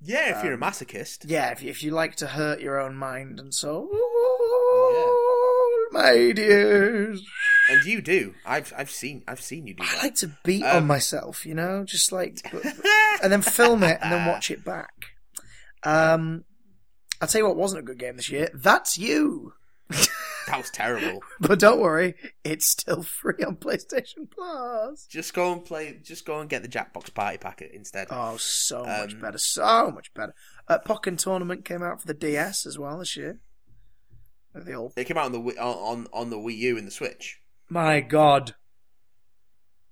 Yeah. If you're a um, masochist, Yeah, if you, if you like to hurt your own mind and soul, Oh, my dears. and you do. I've I've seen I've seen you do I like to beat Um, on myself, you know, just like, and then film it and then watch it back. Um, I'll tell you what wasn't a good game this year. That's you. that was terrible. But don't worry, it's still free on PlayStation Plus. Just go and play. Just go and get the Jackbox Party Packet instead. Oh, so much Um, better, so much better. Uh, Pokken Tournament came out for the DS as well this year. The old, It came out on the Wii- on on the Wii U and the Switch. my God.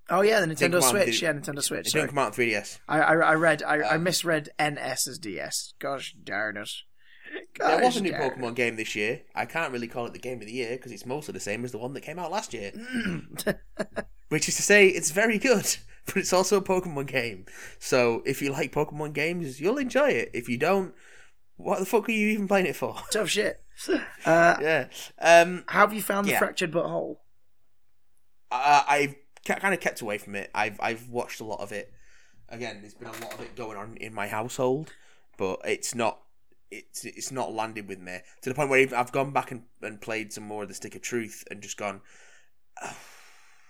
Oh yeah, the Nintendo come out on Switch. the- Yeah, Nintendo Switch. It Sorry. didn't come out on 3DS. I, I I read I, I Um, misread NS as DS. Gosh darn it! There was a new Pokemon game this year. I can't really call it the game of the year because it's mostly the same as the one that came out last year. Which is to say, it's very good, but it's also a Pokemon game. So if you like Pokemon games, you'll enjoy it. If you don't, what the fuck are you even playing it for? Tough shit. Uh, yeah. Um, how have you found the Yeah. fractured butthole? I, I've kind of kept away from it. I've I've watched a lot of it. Again, there's been a lot of it going on in my household, but it's not it's it's not landed with me to the point where I've gone back and, and played some more of the Stick of Truth and just gone. "Oh,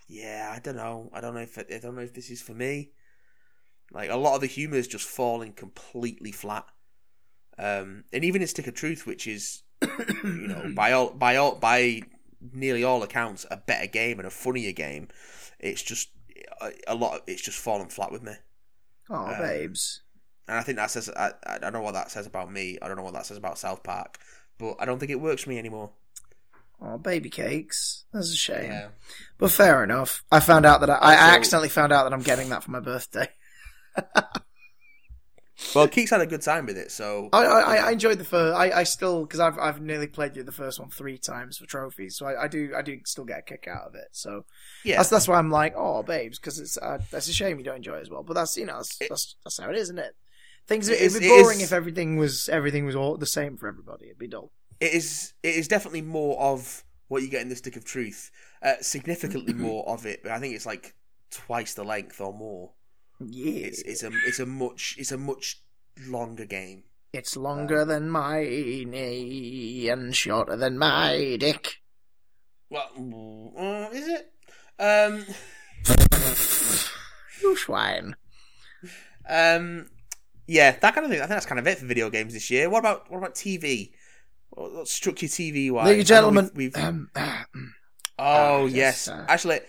yeah, I don't know. I don't know if it, I don't know if this is for me. Like a lot of the humor is just falling completely flat. Um, and even in Stick of Truth, which is you know by all by all by nearly all accounts a better game and a funnier game, it's just a, a lot. Of, it's just fallen flat with me, Oh, Um, babes. And I think that says I I don't know what that says about me. I don't know what that says about South Park, but I don't think it works for me anymore. Oh, baby cakes. That's a shame. Yeah. But fair enough. I found out that I, I Also- accidentally found out that I'm getting that for my birthday. Well, Keeks had a good time with it, so I I, I enjoyed the first. I, I still because I've I've nearly played through the first one three times for trophies, so I, I do I do still get a kick out of it. So yeah, that's that's why I'm like, oh, babes, because it's uh, that's a shame you don't enjoy it as well. But that's you know that's that's, that's how it is, isn't it? Things It it'd be boring is- if everything was everything was all the same for everybody. It'd be dull. it is it is definitely more of what you get in the Stick of Truth. Uh, significantly more of it. But I think it's like twice the length or more. Yeah, It's it's a it's a much it's a much longer game. It's longer than my knee and shorter than my dick. Well, uh, is it? Um, You swine. um, yeah, that kind of thing. I think that's kind of it for video games this year. What about what about TV? What struck your TV wise? Ladies and gentlemen, we've, we've um, oh ah, yes. yes, uh, Actually,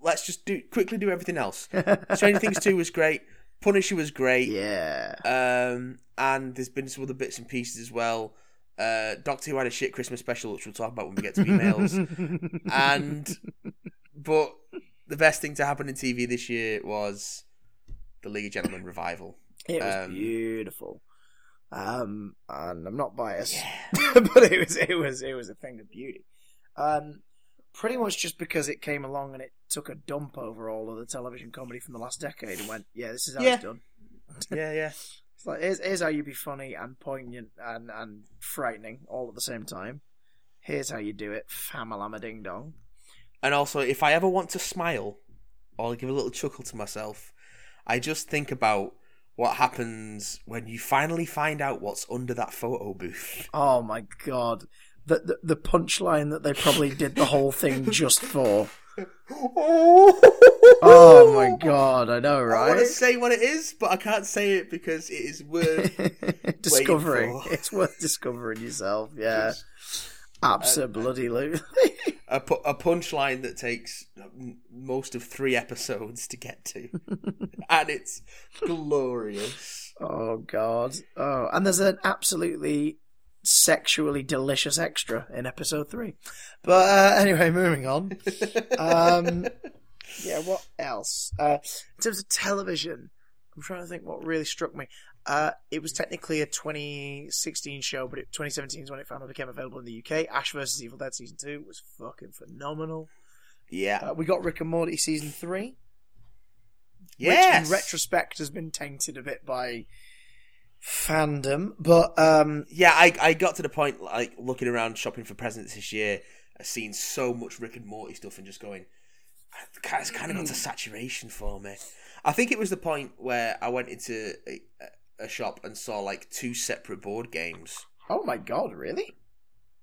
let's just do quickly do everything else. Stranger Things two was great. Punisher was great. yeah. Um, and there's been some other bits and pieces as well. Uh, Doctor Who had a shit Christmas special, which we'll talk about when we get to emails. and but the best thing to happen in TV this year was the League of Gentlemen revival. It was Um, beautiful. Um, and I'm not biased, but it was it was it was a thing of beauty. Um, pretty much just because it came along and it took a dump over all of the television comedy from the last decade and went, yeah, this is how Yeah. it's done. Yeah, yeah. It's like here's, here's how you be funny and poignant and and frightening all at the same time. Here's how you do it, famalama ding dong. And also, if I ever want to smile or give a little chuckle to myself, I just think about what happens when you finally find out what's under that photo booth. Oh my god. The, the the punchline that they probably did the whole thing just for. Oh. oh my god, I know, right? I want to say what it is, but I can't say it because it is worth. discovering. It's worth discovering yourself, yeah. Absolutely. a, pu- a punchline that takes most of three episodes to get to, and it's glorious. oh god. Oh, and there's an absolutely sexually delicious extra in episode three. But uh, anyway, moving on. Um, yeah, what else? Uh, in terms of television, I'm trying to think what really struck me. Uh, it was technically a 2016 show, but it, 2017 is when it finally became available in the UK. Ash vs. Evil Dead season two was fucking phenomenal. Yeah. Uh, we got Rick and Morty season three, yes. which in retrospect has been tainted a bit by fandom, but um, yeah, I I got to the point like looking around shopping for presents this year, I've seen so much Rick and Morty stuff and just going, it's kind of got to saturation for me. I think it was the point where I went into a, shop and saw like two separate board games. oh my god, really?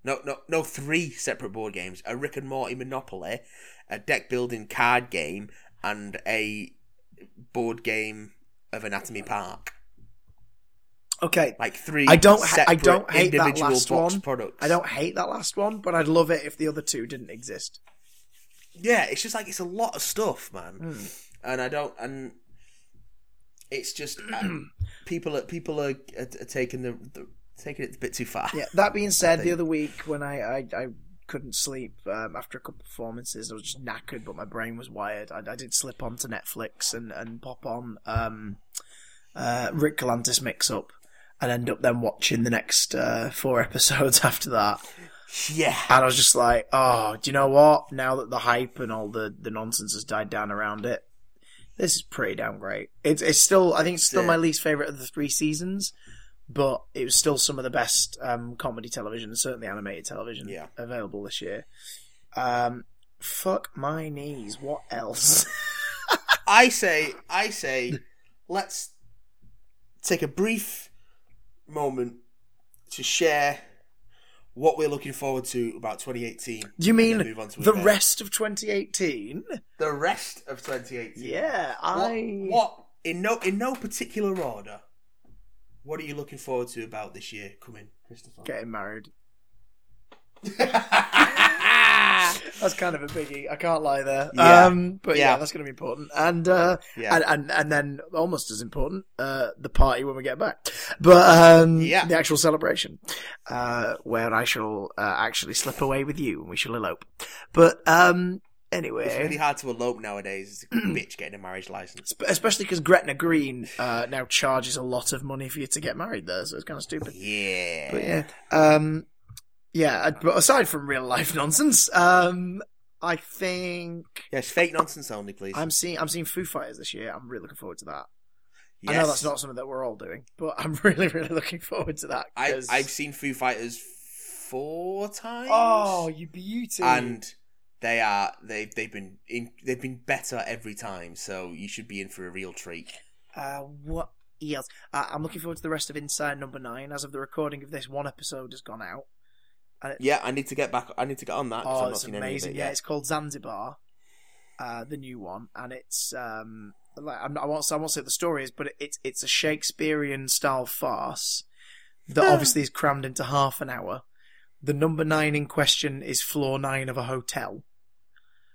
No, no, no, three separate board games: a Rick and Morty Monopoly, a deck building card game, and a board game of Anatomy Park. Okay, Like three. I don't ha- I don't hate that last box one. Products. I don't hate that last one, but I'd love it if the other two didn't exist. Yeah, it's just like it's a lot of stuff, man. Hmm. And I don't, and it's just uh, people are people are, are, are taking the, the taking it a bit too far. Yeah. That being said, the other week when I I, I couldn't sleep um, after a couple of performances, I was just knackered, but my brain was wired. I, I did slip onto Netflix and and pop on um, uh, Ricklantis mix up. And end up then watching the next uh, four episodes after that. Yeah, And I was just like, oh, do you know what? Now that the hype and all the, the nonsense has died down around it, this is pretty damn great. It's it's still I think it's still Yeah. my least favorite of the three seasons, but it was still some of the best um, comedy television, certainly animated television, Yeah. available this year. Um, fuck my knees. What else? I say, I say, let's take a brief moment to share what we're looking forward to about 2018. Do you mean move on to the event. rest of 2018? The rest of 2018. Yeah, What, I. what in no in no particular order? What are you looking forward to about this year coming, Christopher? Getting married. That's kind of a biggie. I can't lie there. Yeah. Um, but yeah, Yeah. that's going to be important. And, uh, Yeah. and, and and then almost as important, uh, the party when we get back. But um, Yeah. the actual celebration, uh, where I shall uh, actually slip away with you and we shall elope. But um, anyway, It's really hard to elope nowadays. It's a bitch getting a marriage license. Especially because Gretna Green uh, now charges a lot of money for you to get married there, so it's kind of stupid. Yeah. But yeah, um, yeah. uh, But aside from real life nonsense, um, I think Yes, fake nonsense only, please. I'm seeing I'm seeing Foo Fighters this year. I'm really looking forward to that. yes. I know that's not something that we're all doing, but I'm really really looking forward to that. I, I've seen Foo Fighters four times. oh, you beauty! and they are they've they've been in, they've been better every time. So you should be in for a real treat. uh, what else? Uh, I'm looking forward to the rest of Inside Number Nine. As of the recording of this, one episode has gone out. Yeah, I need to get back. I need to get on that. Oh, it's seen any of amazing! it Yeah, it's called Zanzibar, uh, the new one, and it's um, like I'm not, I won't I won't say what the story is, but it's it's a Shakespearean style farce that obviously is crammed into half an hour. The number nine in question is floor nine of a hotel,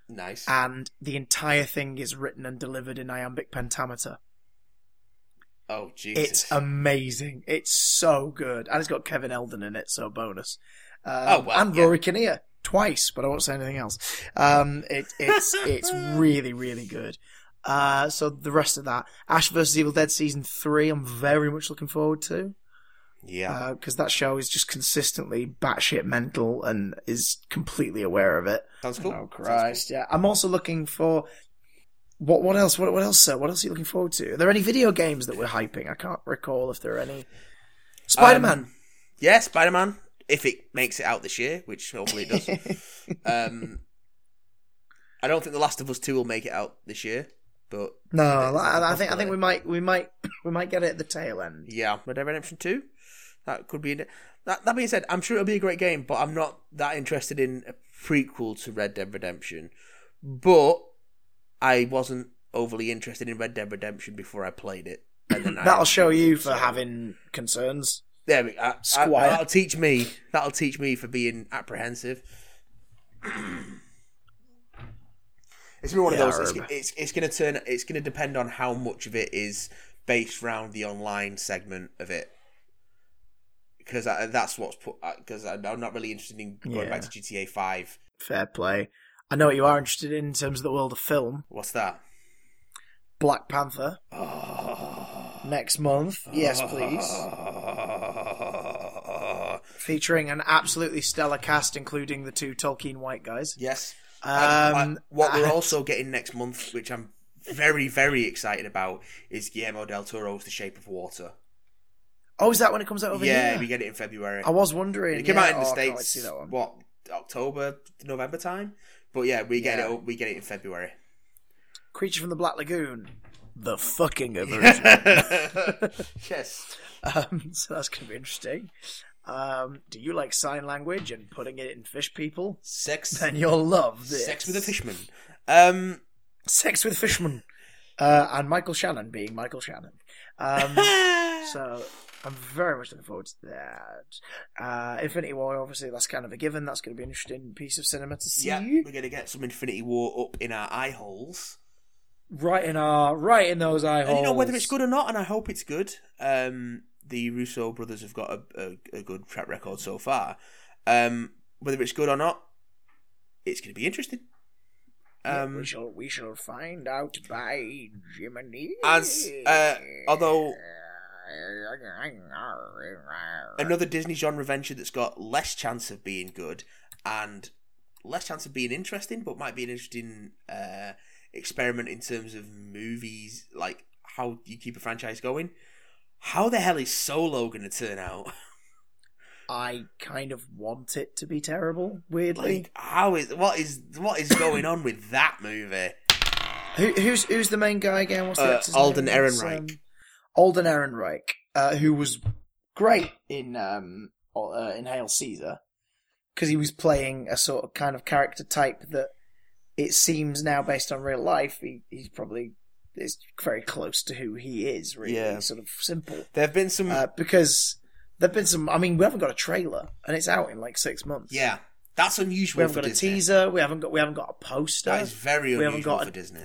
Nice. and the entire thing is written and delivered in iambic pentameter. oh Jesus. It's amazing. It's so good, and it's got Kevin Eldon in it, so bonus. Um, Oh, well, and yeah. Rory Kinnear twice, but I won't say anything else. Um, it, it's it's really really good. Uh, so the rest of that, Ash vs Evil Dead season three, I'm very much looking forward to yeah. because that show is just consistently batshit mental and is completely aware of it. Sounds cool. Oh Sounds Christ! Yeah, I'm also looking for what? What else? What, what else? Sir? What else are you looking forward to? Are there any video games that we're hyping? I can't recall if there are any. Spider Man. Um, Yeah, Spider Man. If it makes it out this year, which hopefully it does. um, I don't think The Last of Us Two will make it out this year, but no, I, I think I think we might we might we might get it at the tail end. yeah, Red Dead Redemption Two. That could be. That that being said, I'm sure it'll be a great game, but I'm not that interested in a prequel to Red Dead Redemption. But I wasn't overly interested in Red Dead Redemption before I played it, and then That'll show you for So- having concerns. There we go. Squire. that'll teach me. That'll teach me for being apprehensive. it's gonna be one of those. It's, it's it's gonna turn. It's gonna depend on how much of it is based around the online segment of it. Because that's what's put. Because I'm not really interested in going back to GTA Five. Fair play. I know what you are interested in in terms of the world of film. What's that? Black Panther Oh, next month. Yes, please. Featuring an absolutely stellar cast, including the two Tolkien white guys. Yes. Um, And, uh, what we're and- also getting next month, which I'm very, very excited about, is Guillermo del Toro's The Shape of Water. Oh, is that when it comes out over yeah, here? we get it in February. I was wondering. it came yeah. out in the Oh, I can't wait to states. see that one. What October, November time? But yeah, we get Yeah. it. We get it in February. Creature from the Black Lagoon. The fucking version. yes. um, so that's going to be interesting. Um, do you like sign language and putting it in fish people? Sex. Then you'll love this. Sex with a fishman. Um. Sex with fishermen. Uh, and Michael Shannon being Michael Shannon. Um, so I'm very much looking forward to that. Uh, Infinity War, obviously, that's kind of a given. That's going to be an interesting piece of cinema to see. yeah, we're gonna get some Infinity War up in our eye holes. Right in our, right in those eye holes. And you know whether it's good or not, and I hope it's good. Um, the Russo brothers have got a, a, a good track record so far. Um, whether it's good or not, it's going to be interesting. Yeah, Um, we shall, we shall find out by Jiminy. As, uh, although- another Disney genre venture that's got less chance of being good and less chance of being interesting, but might be an interesting uh, experiment in terms of movies, like how you keep a franchise going. How the hell is Solo going to turn out? I kind of want it to be terrible. Weirdly, Like, how is what is what is going on with that movie? Who, who's who's the main guy again? What's the Uh, actor's Alden Ehrenreich. um, Alden Ehrenreich, uh, who was great in um uh, in Hail Caesar because he was playing a sort of kind of character type that it seems now based on real life he, he's probably is very close to who he is. Really, Yeah. sort of simple. There have been some, Uh, because there've been some. I mean, we haven't got a trailer, and it's out in like six months. yeah, that's unusual. we haven't for got a teaser. We haven't got. We haven't got a poster. That is very We haven't unusual got for a- Disney.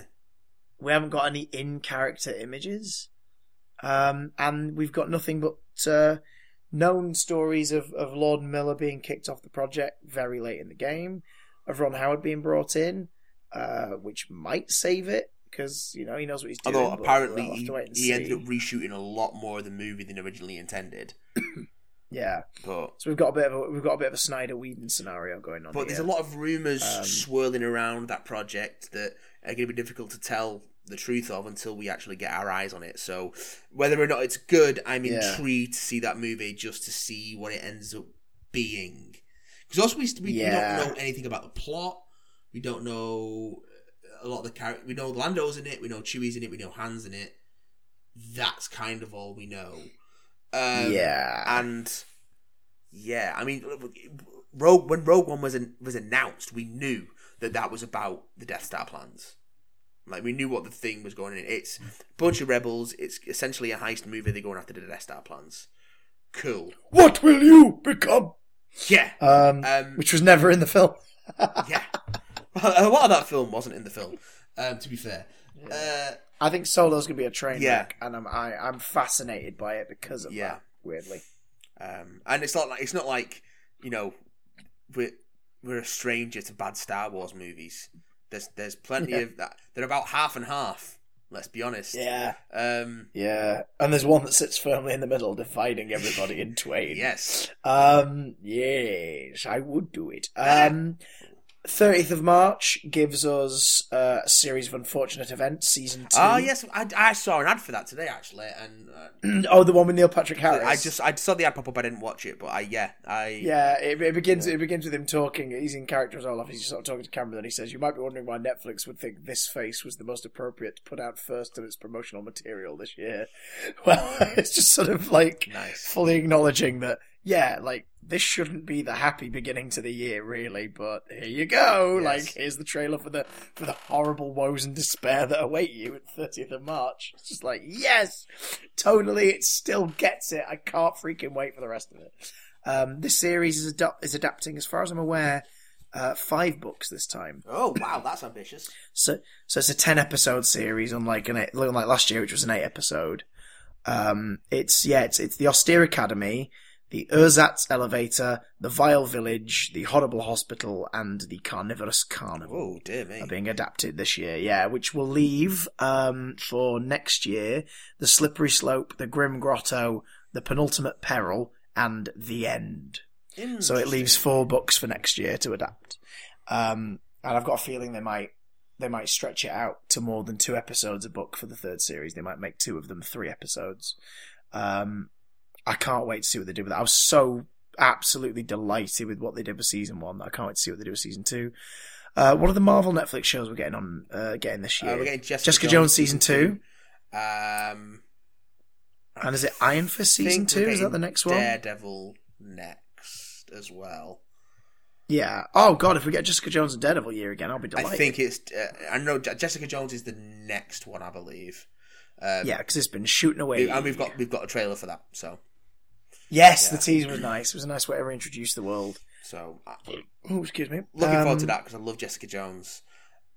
we haven't got any in character images. Um, and we've got nothing but uh, known stories of, of Lord Miller being kicked off the project very late in the game, of Ron Howard being brought in, uh, which might save it because you know he knows what he's doing. Although apparently we'll he, to wait and he ended up reshooting a lot more of the movie than originally intended. yeah. But So we've got a bit of a, we've got a bit of a Snyder Whedon scenario going on. but there's a lot of rumors Um, swirling around that project that are going to be difficult to tell the truth of until we actually get our eyes on it. So whether or not it's good, I'm Yeah. intrigued to see that movie just to see what it ends up being. Because also we, we, Yeah. we don't know anything about the plot. We don't know a lot of the character. We know Lando's in it. We know Chewie's in it. We know Han's in it. That's kind of all we know. Um, yeah. and yeah, I mean, Rogue when Rogue One was an, was announced, we knew that that was about the Death Star plans. Like we knew what the thing was going in. It's a bunch of rebels. It's essentially a heist movie. They're going after the Death Star plans. Cool. what will you become? Yeah. Um, Um. which was never in the film. Yeah. a lot of that film wasn't in the film. Um. To be fair. Uh. I think Solo's gonna be a train Yeah. wreck, and I'm I, I'm fascinated by it because of Yeah. that. Weirdly, Um. And it's not like it's not like you know we're we're a stranger to bad Star Wars movies. There's there's plenty Yeah. of that. They're about half and half. Let's be honest. yeah, Um. yeah. And there's one that sits firmly in the middle, dividing everybody in twain. Yes. Um, yes, I would do it. Um, 30th of March gives us uh, a series of unfortunate events, season two. Ah, yes. I, I saw an ad for that today actually, and uh, oh, the one with Neil Patrick Harris. I just I saw the ad pop up. I didn't watch it, but I yeah I Yeah, it, it begins. It begins with him talking. He's in character as well. He's just sort of talking to camera. Then he says, "You might be wondering why Netflix would think this face was the most appropriate to put out first in its promotional material this year." Well, it's just sort of like Nice. fully acknowledging that yeah, like this shouldn't be the happy beginning to the year, really. But here you go. Yes. Like here's the trailer for the for the horrible woes and despair that await you at 30th of March. It's just like yes, totally. It still gets it. I can't freaking wait for the rest of it. Um, this series is, adapt- is adapting, as far as I'm aware, uh, five books this time. Oh wow, that's ambitious. So, so it's a ten episode series, unlike an eight, unlike last year, which was an eight episode. Um, it's yeah, it's it's the Austere Academy, the Ersatz Elevator, the Vile Village, the Horrible Hospital, and the Carnivorous Carnival Oh dear me. are being adapted this year. Yeah, which will leave um, for next year the Slippery Slope, the Grim Grotto, the Penultimate Peril, and the End. So it leaves four books for next year to adapt. Um, and I've got a feeling they might they might stretch it out to more than two episodes a book for the third series. They might make two of them three episodes. Um, I can't wait to see what they do with that. I was so absolutely delighted with what they did with season one. that I can't wait to see what they do with season two. Uh, what are the Marvel Netflix shows we're getting on uh, getting this year? Uh, we're getting Jessica, Jessica Jones season two. Um, and is it Iron Fist season two? Is that the next one? Daredevil next as well. Yeah. Oh god, if we get Jessica Jones and Daredevil year again, I'll be delighted. I think it's. Uh, I know Jessica Jones is the next one, I believe. Um, Yeah, because it's been shooting away. and we've got we've got a trailer for that. So Yes, Yeah. the teaser was nice. It was a nice way to reintroduce the world. so Oh, excuse me. looking forward to Um, that because I love Jessica Jones.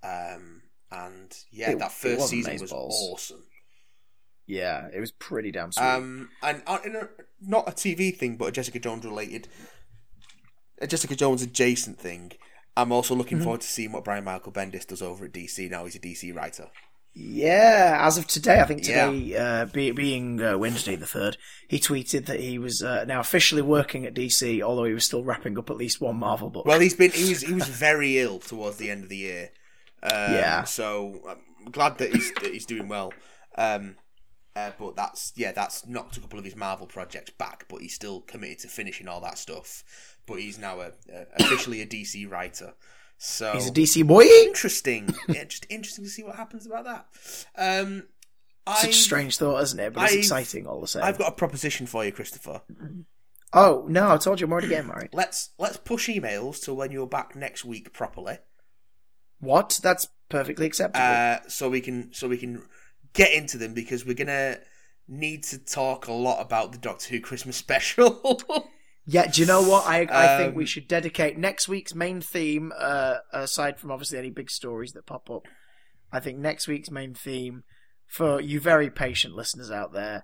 Um, and yeah, It- that first season was amazeballs. awesome. Yeah, it was pretty damn sweet. Um, and uh, in a, not a TV thing, but a Jessica Jones related, a Jessica Jones adjacent thing. I'm also Mm-hmm. looking forward to seeing what Brian Michael Bendis does over at DC. Now he's a DC writer. Yeah, as of today, I think Yeah. today, uh, be, being uh, Wednesday the third, he tweeted that he was uh, now officially working at DC, although he was still wrapping up at least one Marvel book. Well, he's been he was he was very ill towards the end of the year. Um, Yeah. So I'm glad that he's that he's doing well. Um, uh, but that's yeah, that's knocked a couple of his Marvel projects back. But he's still committed to finishing all that stuff. But he's now a, a officially a DC writer. So he's a DC boy. interesting. yeah, just interesting to see what happens about that. Um, Such I, a strange thought, isn't it? But it's I've- exciting all the same. I've got a proposition for you, Christopher. Oh no, I told you I'm already getting married. Let's let's push emails to when you're back next week properly. What? That's perfectly acceptable. uh, so we can so we can get into them because we're gonna need to talk a lot about the Doctor Who Christmas special. Yeah, do you know what? I I think we Um, should dedicate next week's main theme, uh, aside from obviously any big stories that pop up. I think next week's main theme, for you very patient listeners out there,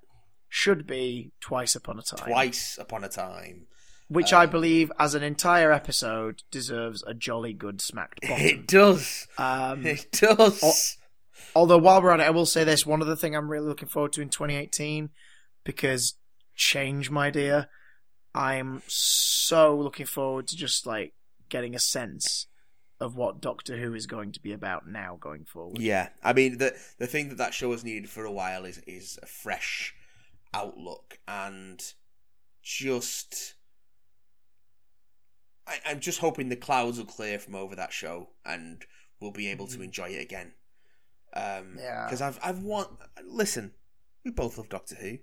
should be Twice Upon a Time. Twice upon a time, Which I believe, as an entire episode, deserves a jolly good smacked bottom. it does. Um, It does. although, while we're on it, I will say this one other thing I'm really looking forward to in 2018, because change, my dear, I'm so looking forward to just like getting a sense of what Doctor Who is going to be about now going forward. Yeah, I mean the the thing that that show has needed for a while is is a fresh outlook and just. I, I'm just hoping the clouds will clear from over that show and we'll be able to enjoy it again. Um, Yeah. because I've I've want listen, we both love Doctor Who.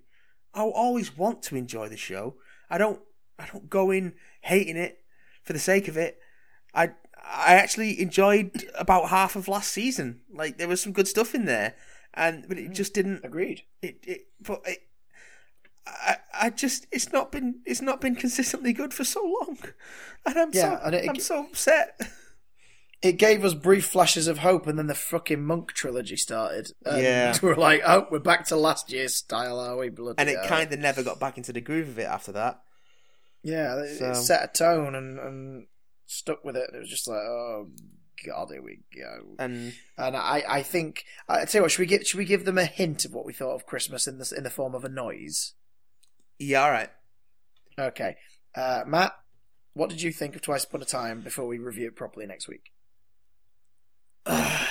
I'll always want to enjoy the show. I don't I don't go in hating it for the sake of it. I I actually enjoyed about half of last season. Like there was some good stuff in there, and but it mm. just didn't. Agreed. It it but it. I, I just it's not been it's not been consistently good for so long, and I'm Yeah, so and it- I'm so upset. It gave us brief flashes of hope, and then the fucking Monk trilogy started. And Yeah. we were like, "Oh, we're back to last year's style, are we?" Bloody and it kind of never got back into the groove of it after that. Yeah, it, So- it set a tone and, and stuck with it. It was just like, oh god, here we go. And And I, I think I tell you what, should we give should we give them a hint of what we thought of Christmas in the in the form of a noise? yeah, all right. Okay, uh, Matt, what did you think of Twice Upon a Time before we review it properly next week?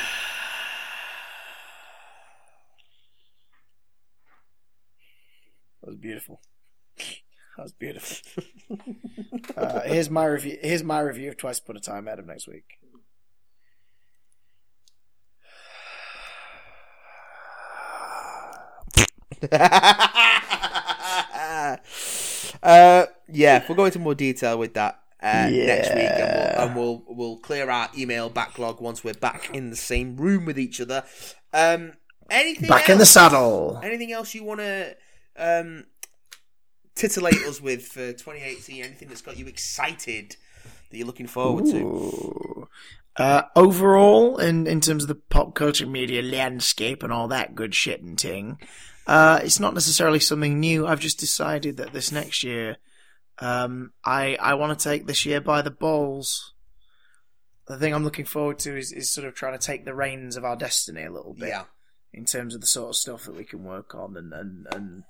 That was beautiful. That was beautiful. uh, here's my review. Here's my review of Twice Upon a Time. Adam next week. uh, yeah, we'll go into more detail with that uh, next week, and, Yeah. we'll, and we'll we'll clear our email backlog once we're back in the same room with each other. Um, anything Back in the saddle. Anything else you want to um, titillate us with for 2018? Anything that's got you excited that you're looking forward to? Uh, overall, in, in terms of the pop culture media landscape and all that good shit and ting, uh, it's not necessarily something new. I've just decided that this next year, um, I I want to take this year by the balls. The thing I'm looking forward to is, is sort of trying to take the reins of our destiny a little bit Yeah, in terms of the sort of stuff that we can work on and and, and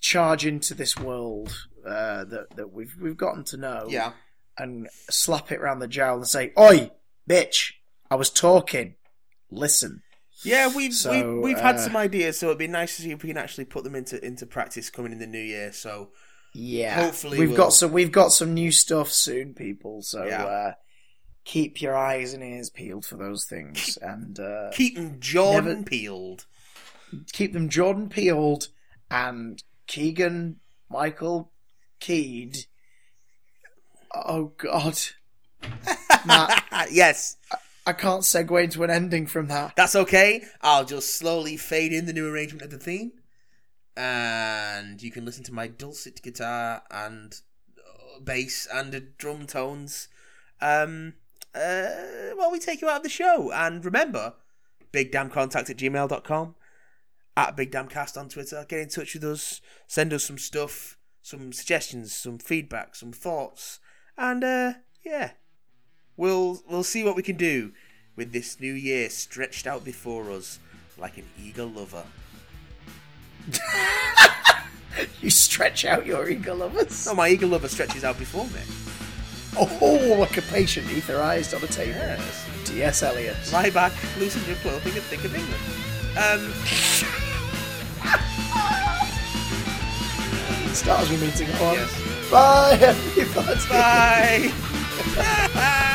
charge into this world uh, that that we've we've gotten to know yeah. and slap it round the jowl and say, "Oi, bitch! I was talking. Listen." Yeah, we've So, we've, we've had uh, some ideas, so it'd be nice to see if we can actually put them into into practice coming in the new year. So Yeah, Hopefully we've we'll- got some we've got some new stuff soon, people. So Yeah. uh, keep your eyes and ears peeled for those things, and uh, keep them Jordan Never- peeled. keep them Jordan peeled and Keegan Michael Keed. Oh God, Matt, yes, I can't segue into an ending from that. that's okay. I'll just slowly fade in the new arrangement of the theme, and you can listen to my dulcet guitar and uh, bass and drum tones. Um, uh, while we take you out of the show, and remember, bigdamcontact at gmail.com, at bigdamcast on Twitter. Get in touch with us. Send us some stuff, some suggestions, some feedback, some thoughts, and uh, yeah, we'll we'll see what we can do with this new year stretched out before us like an eager lover. You stretch out your eager lovers. No, my eager lover stretches out before me. Oh, like a patient etherized on a table. Yes. T.S. Eliot. Lie back, loosen your clothing, and think of England. Um, Stars we meeting on. yes. Bye, everybody. Bye.